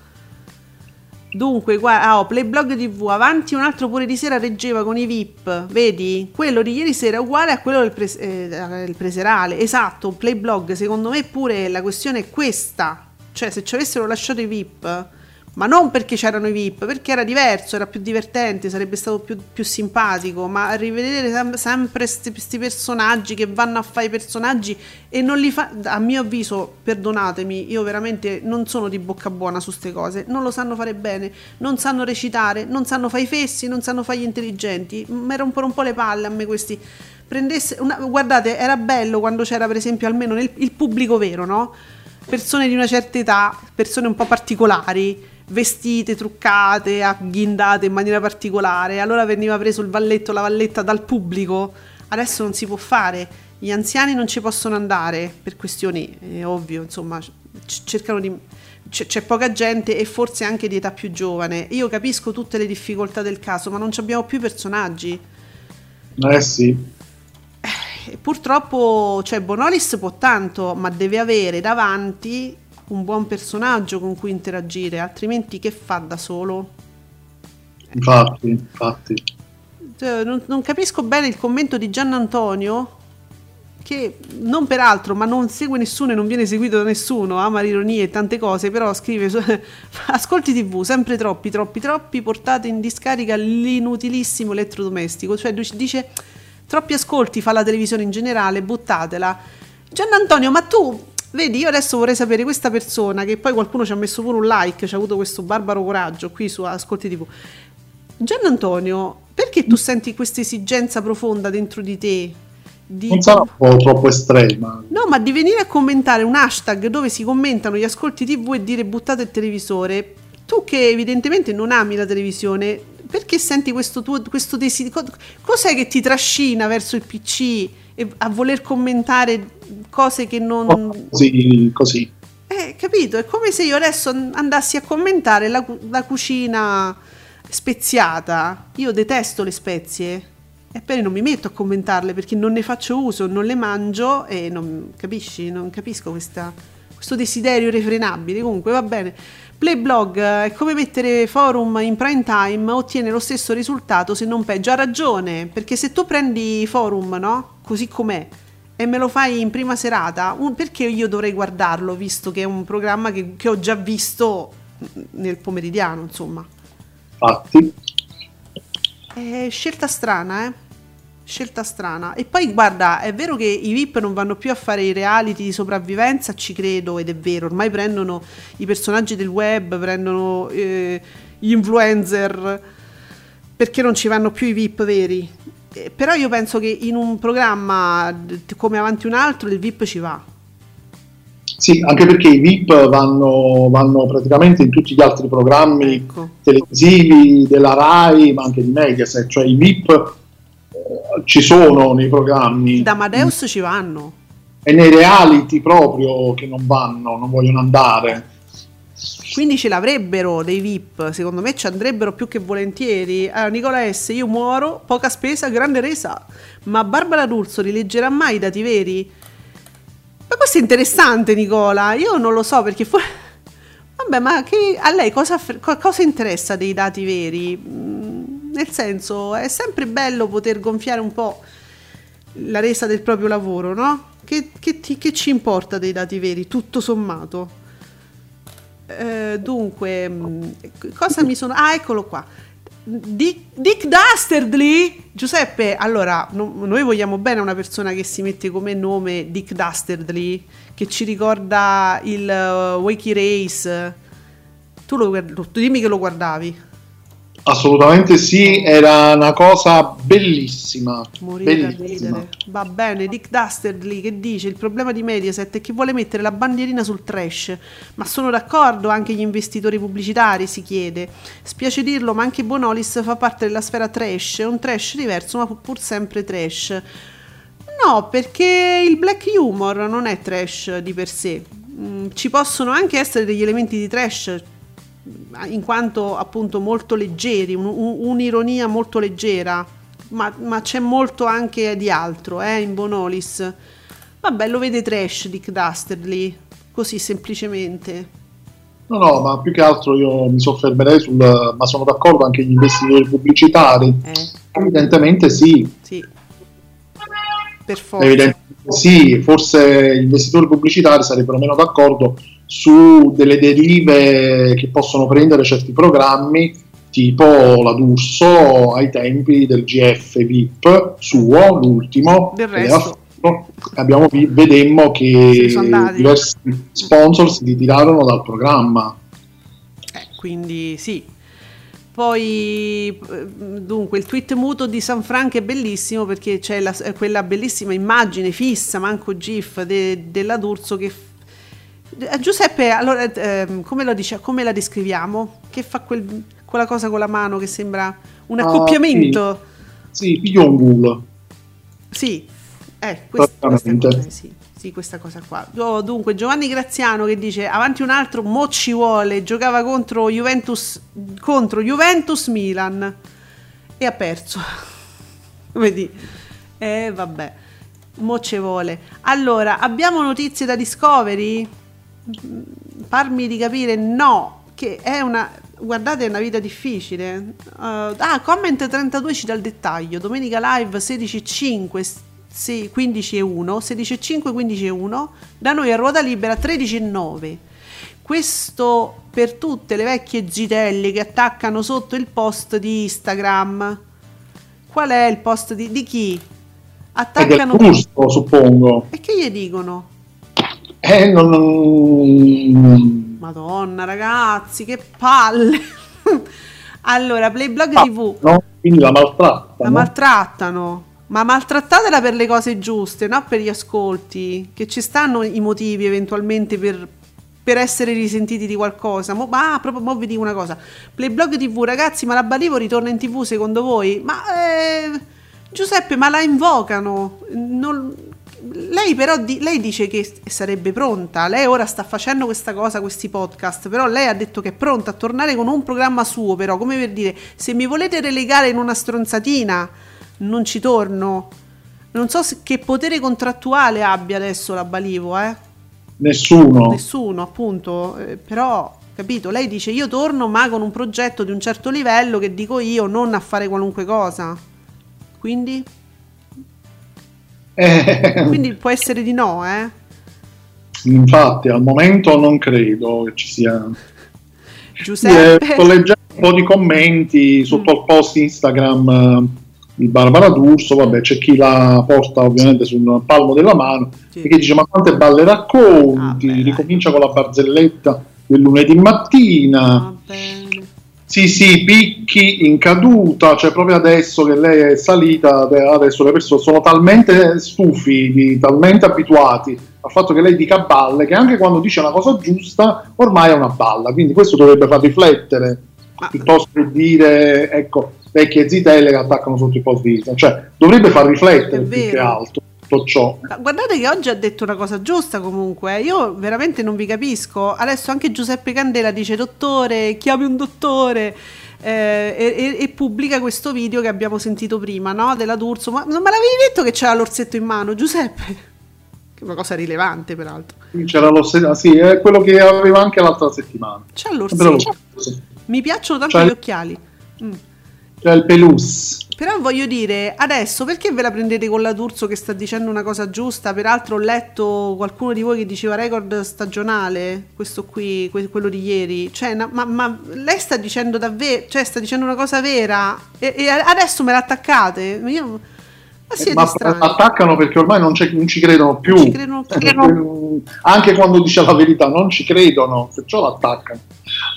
Dunque, qua, ah, oh, Playblog TV, avanti un altro pure di sera reggeva con i VIP, vedi? Quello di ieri sera è uguale a quello del pres- eh, del preserale, esatto, Playblog, secondo me pure la questione è questa, Cioè, se ci avessero lasciato i VIP, ma non perché c'erano i VIP, perché era diverso, era più divertente, sarebbe stato più, più simpatico, ma rivedere sem- sempre questi personaggi che vanno a fare i personaggi e non li fa, a mio avviso, perdonatemi, io veramente non sono di bocca buona su queste cose, non lo sanno fare bene, non sanno recitare, non sanno fare i fessi, non sanno fare gli intelligenti, mi rompono un po' le palle a me questi. Prendesse una- guardate, era bello quando c'era per esempio almeno nel, il pubblico vero, no? Persone di una certa età, persone un po' particolari, vestite, truccate, agghindate in maniera particolare. Allora veniva preso il valletto, la valletta dal pubblico. Adesso non si può fare. Gli anziani non ci possono andare per questioni, è ovvio, insomma, cercano di... C'è, poca gente e forse anche di età più giovane. Io capisco tutte le difficoltà del caso, ma non abbiamo più personaggi. Eh sì, purtroppo, cioè, Bonolis può tanto, ma deve avere davanti un buon personaggio con cui interagire, altrimenti che fa da solo? infatti, infatti. Cioè, non, non capisco bene il commento di Gian Antonio che non per altro ma non segue nessuno e non viene seguito da nessuno ama l'ironia e tante cose però scrive su- ascolti tv sempre troppi troppi troppi portate in discarica l'inutilissimo elettrodomestico cioè dice troppi ascolti fa la televisione in generale buttatela Gian Antonio ma tu vedi io adesso vorrei sapere questa persona che poi qualcuno ci ha messo pure un like ci ha avuto questo barbaro coraggio qui su ascolti tv Gian Antonio, perché tu senti questa esigenza profonda dentro di te? Di... Non sarà un po' troppo estrema. No, ma di venire a commentare un hashtag dove si commentano gli ascolti TV e dire buttate il televisore. Tu che evidentemente non ami la televisione, perché senti questo tuo questo desiderio? Cos'è che ti trascina verso il PC e a voler commentare cose che non Così, così. eh, capito? È come se io adesso an- andassi a commentare la, la cucina speziata. Io detesto le spezie. Eppure non mi metto a commentarle perché non ne faccio uso, non le mangio e non capisci, non capisco questa- questo desiderio irrefrenabile. Comunque va bene. Playblog eh, è come mettere forum in prime time, ottiene lo stesso risultato se non peggio. Ha ragione, perché se tu prendi forum, no? Così com'è, e me lo fai in prima serata, un- perché io dovrei guardarlo visto che è un programma che, che ho già visto nel pomeridiano, insomma. Infatti, È scelta strana, eh? Scelta strana. E poi guarda, è vero che i VIP non vanno più a fare i reality di sopravvivenza, ci credo ed è vero, ormai prendono i personaggi del web, prendono eh, gli influencer, perché non ci vanno più i VIP veri. Eh, però io penso che in un programma come Avanti un altro il VIP ci va. sì, anche perché i VIP vanno, vanno praticamente in tutti gli altri programmi Ecco. televisivi della RAI, ma anche di Mediaset, cioè i VIP ci sono nei programmi Da Amadeus ci vanno. e nei reality proprio che non vanno, non vogliono andare. Quindi ce l'avrebbero dei VIP, secondo me ci andrebbero più che volentieri. Allora, Nicola S, io muoro, poca spesa, grande resa. Ma Barbara D'Urso rileggerà mai i dati veri? Ma questo è interessante, Nicola. Io non lo so perché fu- Vabbè, ma che- a lei cosa, cosa interessa dei dati veri? Mm, Nel senso, è sempre bello poter gonfiare un po' la resa del proprio lavoro, no? Che, che ti- che ci importa dei dati veri, tutto sommato? Eh, dunque, mh, cosa mi sono... Ah, eccolo qua. Dick, Dick Dastardly? Giuseppe, allora, no- noi vogliamo bene una persona che si mette come nome Dick Dastardly, che ci ricorda il uh, Wakey Race. Tu lo guard- dimmi che lo guardavi. Assolutamente sì, era una cosa bellissima. Morire da bellissima. ridere. Va bene, Dick Dastardly che dice il problema di Mediaset è che vuole mettere la bandierina sul trash, ma sono d'accordo anche gli investitori pubblicitari, si chiede. Spiace dirlo, ma anche Bonolis fa parte della sfera trash, è un trash diverso, ma pur sempre trash. No, perché il black humor non è trash di per sé. Mm, ci possono anche essere degli elementi di trash in quanto appunto molto leggeri, un- un- un'ironia molto leggera, ma, ma c'è molto anche di altro eh, in Bonolis. Vabbè, lo vede trash Dick Dastardly, così semplicemente. No, no, ma più che altro io mi soffermerei sul... ma sono d'accordo anche gli investitori pubblicitari. Eh, Evidentemente sì, sì. per forza. Evidentemente sì, forse gli investitori pubblicitari sarebbero meno d'accordo su delle derive che possono prendere certi programmi, tipo la D'Urso ai tempi del GF VIP suo, l'ultimo. Del resto. fatto. Abbiamo vedemmo che diversi sponsor si ritirarono dal programma. Eh, quindi sì. Poi, eh, dunque, il tweet muto di San Franco è bellissimo perché c'è la- eh, quella bellissima immagine fissa, manco GIF, de- della D'Urso che... Eh, Giuseppe, allora, ehm, come, lo dice, come la descriviamo? Che fa quel- quella cosa con la mano che sembra un Ah, accoppiamento? Sì, pigliò un culo. Sì, eh, quest- questa, Esattamente. cosa, sì, sì, questa cosa qua. Oh, dunque, Giovanni Graziano che dice avanti un altro, mo ci vuole, giocava contro Juventus, contro Juventus Milan e ha perso. Vedi? Eh, vabbè, mo ci vuole. Allora, abbiamo notizie da Discovery? Parmi di capire no, che è una... Guardate, è una vita difficile. Uh, ah, comment 32 ci dà il dettaglio. Domenica live 16.5, sì, 15 e 1, 16.5, 15 e 1. Da noi a ruota libera 13 e 9. Questo per tutte le vecchie zitelli che attaccano sotto il post di Instagram. Qual è il post di, di chi? È del Attaccano... gusto, suppongo. E che gli dicono? Eh, non- non... Madonna, ragazzi, che palle! allora, Playblog Ah, TV no? Quindi la maltratta. la no? maltrattano. Ma maltrattatela per le cose giuste, non per gli ascolti. Che ci stanno i motivi eventualmente per, per essere risentiti di qualcosa. Mo, ah, proprio mo vi dico una cosa. Playblog TV, ragazzi, ma la Balivo ritorna in TV secondo voi? Ma eh, Giuseppe, ma la invocano. Non- lei però di- lei dice che sarebbe pronta. Lei ora sta facendo questa cosa, questi podcast. Però lei ha detto che è pronta a tornare con un programma suo. Però, come per dire, se mi volete relegare in una stronzatina, non ci torno. Non so se- che potere contrattuale abbia adesso la Balivo, eh? Nessuno. Nessuno, appunto. eh, però, capito? Lei dice io torno, ma con un progetto di un certo livello che dico io, non a fare qualunque cosa. Quindi, Eh, quindi può essere di no, eh? infatti, al momento non credo che ci sia. Sì, eh, Giuseppe. sto leggendo un po' di commenti sotto Mm. il post Instagram di Barbara D'Urso. Vabbè, c'è chi la porta ovviamente sul palmo della mano Sì. e che dice: Ma quante balle racconti? Ah, beh. Ricomincia con la barzelletta del lunedì mattina. Bene. Sì, sì, picchi in caduta, cioè proprio adesso che lei è salita, de- adesso le persone sono talmente stufi, talmente abituati al fatto che lei dica balle, che anche quando dice una cosa giusta ormai è una balla, quindi questo dovrebbe far riflettere, piuttosto che dire, ecco, vecchie zitelle che attaccano sotto i post di vista, cioè dovrebbe far riflettere più che altro tutto ciò. Ma Guardate che oggi ha detto una cosa giusta comunque, io veramente non vi capisco. Adesso anche Giuseppe Candela dice dottore, chiami un dottore eh, e, e- pubblica questo video che abbiamo sentito prima, no? Della D'Urso. Ma non me l'avevi detto che c'era l'orsetto in mano, Giuseppe? Che è una cosa rilevante peraltro. C'era lo stesso, sì, è quello che aveva anche l'altra settimana. C'è l'orsetto. lo stesso. Mi piacciono tanto Cioè- gli occhiali. Mm. C'è il pelus. Però voglio dire, adesso perché ve la prendete con la D'Urso che sta dicendo una cosa giusta? Peraltro ho letto qualcuno di voi che diceva record stagionale, questo qui, que- quello di ieri. Cioè, na- ma, ma lei sta dicendo davvero, cioè sta dicendo una cosa vera e, e adesso me la attaccate? Io, ma siete Eh, ma strani. attaccano perché ormai non, c'è- non ci credono più. Non ci credono più. Eh, Anche quando dice la verità, non ci credono, perciò l'attaccano.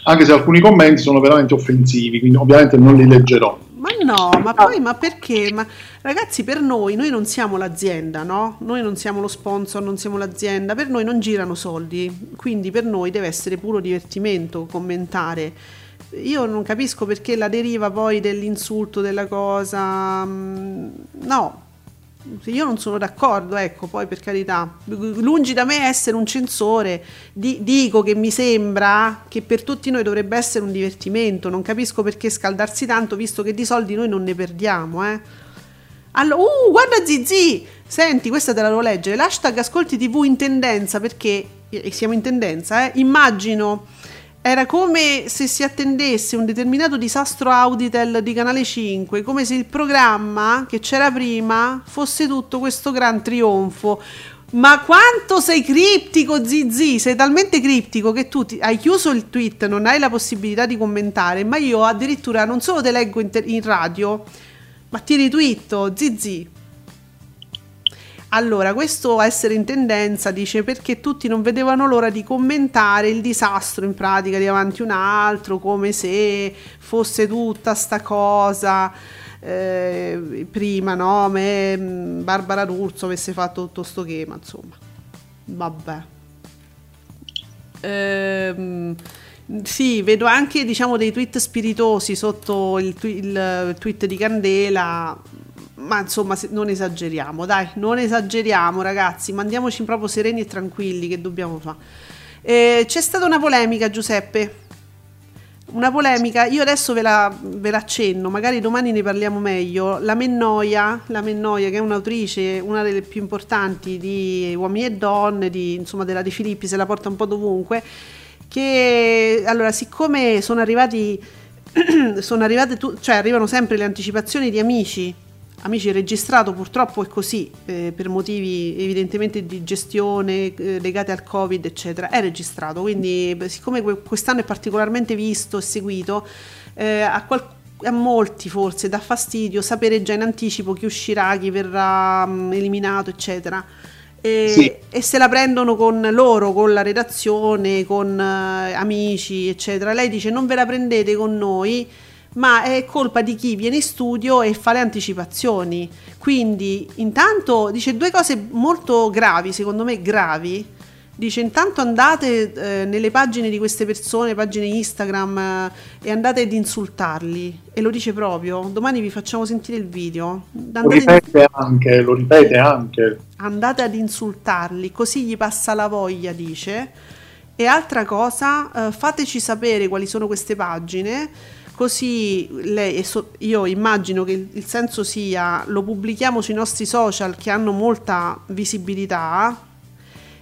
Anche se alcuni commenti sono veramente offensivi, quindi ovviamente non li leggerò. Ma no, ma poi, ma perché? Ma ragazzi, per noi, noi non siamo l'azienda, no? Noi non siamo lo sponsor, non siamo l'azienda, per noi non girano soldi, quindi per noi deve essere puro divertimento commentare. Io non capisco perché la deriva poi dell'insulto della cosa, mm, no. Io non sono d'accordo, ecco, poi per carità, lungi da me essere un censore, di- dico che mi sembra che per tutti noi dovrebbe essere un divertimento, non capisco perché scaldarsi tanto visto che di soldi noi non ne perdiamo, eh. Allora, uh, guarda Zizi, senti, questa te la devo leggere, l'hashtag ascolti tv in tendenza perché eh, siamo in tendenza, eh. Immagino Era come se si attendesse un determinato disastro Auditel di Canale 5, come se il programma che c'era prima fosse tutto questo gran trionfo. Ma quanto sei criptico, Zizi? Sei talmente criptico che tu hai chiuso il tweet, non hai la possibilità di commentare, ma io addirittura non solo te leggo in, te- in radio, ma ti ritwitto, Zizi. Allora, questo essere in tendenza dice perché tutti non vedevano l'ora di commentare il disastro in pratica di avanti un altro, come se fosse tutta sta cosa. eh, prima, no? Me, mh, Barbara D'Urso avesse fatto tutto sto schema, insomma. Vabbè. Ehm, sì, vedo anche diciamo dei tweet spiritosi sotto il, il tweet di Candela, ma insomma non esageriamo, dai, non esageriamo ragazzi, mandiamoci proprio sereni e tranquilli che dobbiamo fare. Eh, c'è stata una polemica Giuseppe, una polemica, io adesso ve la, ve la accenno, magari domani ne parliamo meglio. La Mennoia, la Mennoia che è un'autrice, una delle più importanti di Uomini e Donne, di, insomma della De Filippi, se la porta un po' dovunque, che allora siccome sono arrivati, sono arrivate, tu- cioè arrivano sempre le anticipazioni di amici, amici registrato purtroppo è così, eh, per motivi evidentemente di gestione eh, legati al covid eccetera, è registrato, quindi siccome que- quest'anno è particolarmente visto e seguito, eh, a, qual- a molti forse dà fastidio sapere già in anticipo chi uscirà, chi verrà mh, eliminato eccetera. E, Sì. e se la prendono con loro, con la redazione, con eh, amici, eccetera. Lei dice: Non ve la prendete con noi, ma è colpa di chi viene in studio e fa le anticipazioni. Quindi, intanto dice due cose molto gravi, secondo me gravi. Dice intanto andate eh, nelle pagine di queste persone, pagine Instagram, eh, e andate ad insultarli. E lo dice proprio. Domani vi facciamo sentire il video. Lo Andate, ripete anche, lo ripete anche. andate ad insultarli, così gli passa la voglia, dice. E altra cosa, eh, fateci sapere quali sono queste pagine, così lei, io immagino che il, il senso sia lo pubblichiamo sui nostri social che hanno molta visibilità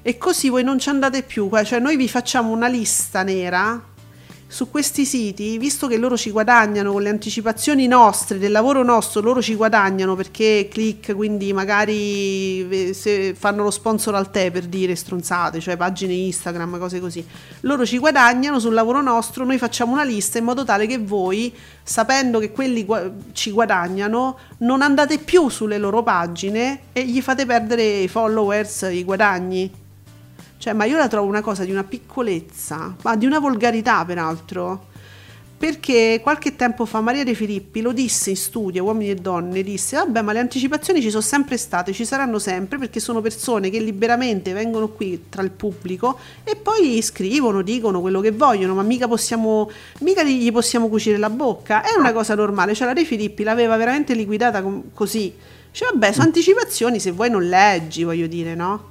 e così voi non ci andate più, cioè noi vi facciamo una lista nera su questi siti, visto che loro ci guadagnano con le anticipazioni nostre, del lavoro nostro, loro ci guadagnano perché click, quindi magari se fanno lo sponsor al tè per dire stronzate, cioè pagine Instagram, cose così. Loro ci guadagnano sul lavoro nostro, noi facciamo una lista in modo tale che voi, sapendo che quelli ci guadagnano, non andate più sulle loro pagine e gli fate perdere i followers, i guadagni. Cioè, ma io la trovo una cosa di una piccolezza, ma di una volgarità peraltro. Perché qualche tempo fa Maria De Filippi lo disse in studio, uomini e donne, disse, vabbè, ma le anticipazioni ci sono sempre state, ci saranno sempre, perché sono persone che liberamente vengono qui tra il pubblico e poi scrivono, dicono quello che vogliono, ma mica possiamo, mica gli possiamo cucire la bocca, è una cosa normale. Cioè la De Filippi l'aveva veramente liquidata così. Cioè, vabbè, sono anticipazioni, se vuoi non leggi, voglio dire, no?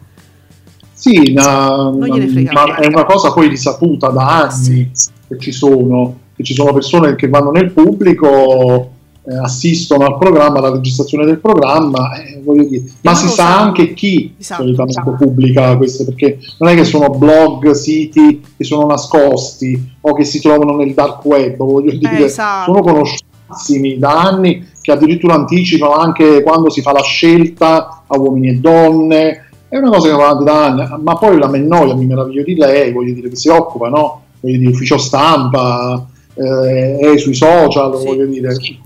Sì, na- gliene frega ma è una cosa poi risaputa da anni che ci sono, che ci sono persone che vanno nel pubblico, eh, assistono al programma, alla registrazione del programma, eh, dire, ma si sa anche chi Esatto, solitamente pubblica queste, perché non è che sono blog, siti che sono nascosti o che si trovano nel dark web, voglio dire, esatto. sono conosciutissimi da anni che addirittura anticipano anche quando si fa la scelta a uomini e donne, è una cosa che va avanti da anni, ma poi la Mennoia mi meraviglio di lei, voglio dire che si occupa, no? Voglio dire, ufficio stampa, eh, è sui social, Sì, voglio dire, sì.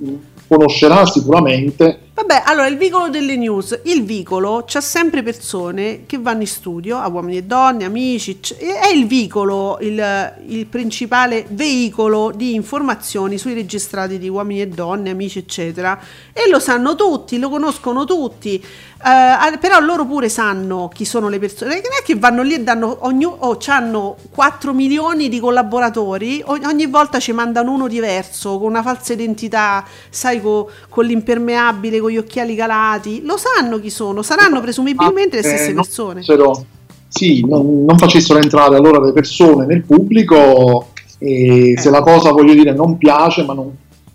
conoscerà sicuramente. Vabbè, allora il vicolo delle news. Il vicolo c'ha sempre persone che vanno in studio, a uomini e donne, amici. È il vicolo il, il principale veicolo di informazioni sui registrati di uomini e donne, amici, eccetera. E lo sanno tutti, lo conoscono tutti. Eh, ah, però loro pure sanno chi sono le persone. Non è che vanno lì e danno ogni, oh, hanno 4 milioni di collaboratori, o- ogni volta ci mandano uno diverso con una falsa identità, sai, co- con l'impermeabile, con gli occhiali calati. Lo sanno chi sono, saranno presumibilmente le Eh, stesse non persone. sì, non, non facessero entrare allora le persone nel pubblico e se Eh. la cosa, voglio dire, non piace, ma non,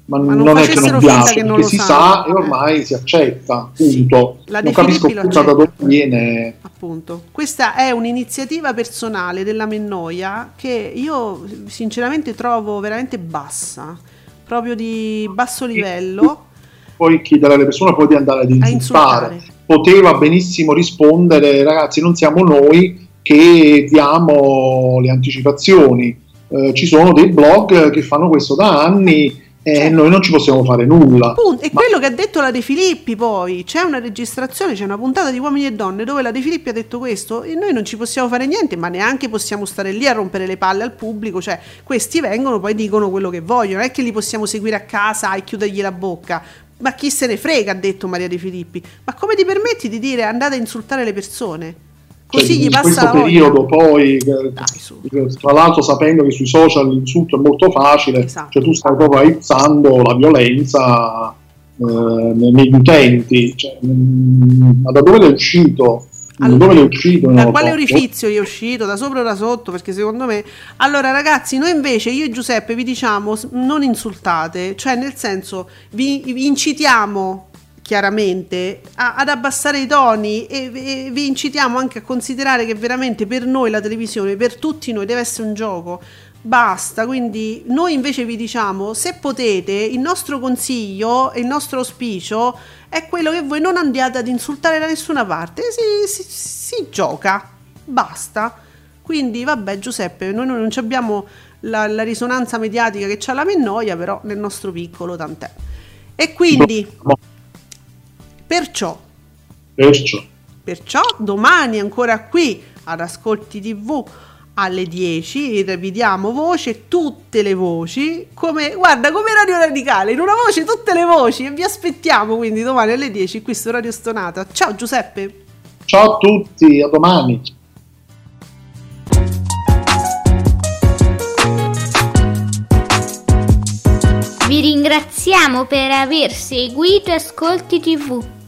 ma, Ma non non, è che non piace, che non perché si sanno. sa e Eh. ormai si accetta, Sì. punto. La non capisco più da dove viene... Appunto, questa è un'iniziativa personale della Mennoia che io sinceramente trovo veramente bassa, proprio di basso livello. Poi chiedere alle persone poi di andare ad insultare. insultare. Poteva benissimo rispondere, ragazzi, non siamo noi che diamo le anticipazioni. Eh, ci sono dei blog che fanno questo da anni e Certo. noi non ci possiamo fare nulla. E Ma- quello che ha detto la De Filippi poi, c'è una registrazione, c'è una puntata di Uomini e Donne dove la De Filippi ha detto questo e noi non ci possiamo fare niente, ma neanche possiamo stare lì a rompere le palle al pubblico, cioè questi vengono, poi dicono quello che vogliono, non è che li possiamo seguire a casa e chiudergli la bocca. Ma chi se ne frega, ha detto Maria De Filippi. Ma come ti permetti di dire andate a insultare le persone? Cioè, Così gli in questo la voglia. periodo poi eh, Dai, tra l'altro sapendo che sui social l'insulto è molto facile Esatto. cioè tu stai proprio aizzando la violenza eh, negli utenti cioè, mm, ma da dove l'è uscito? da Allora, l'è uscito? Da quale so. orifizio gli è uscito? Da sopra o da sotto? Perché secondo me. Allora, ragazzi, noi invece, io e Giuseppe, vi diciamo non insultate, cioè nel senso vi, vi incitiamo chiaramente a- ad abbassare i toni e, e vi incitiamo anche a considerare che veramente per noi la televisione, per tutti noi, deve essere un gioco. Basta, quindi noi invece vi diciamo, se potete, il nostro consiglio e il nostro auspicio è quello che voi non andiate ad insultare da nessuna parte, si, si- si gioca, basta. Quindi vabbè Giuseppe, noi non abbiamo la, la risonanza mediatica che c'ha la Mennoia, però nel nostro piccolo tant'è. E quindi, perciò, Perciò. Perciò domani ancora qui ad Ascolti TV alle 10 rivediamo voce, tutte le voci, come guarda come Radio Radicale, in una voce tutte le voci e vi aspettiamo quindi domani alle 10 qui su Radio Stonata. Ciao Giuseppe. ciao a tutti a domani Vi ringraziamo per aver seguito Ascolti TV.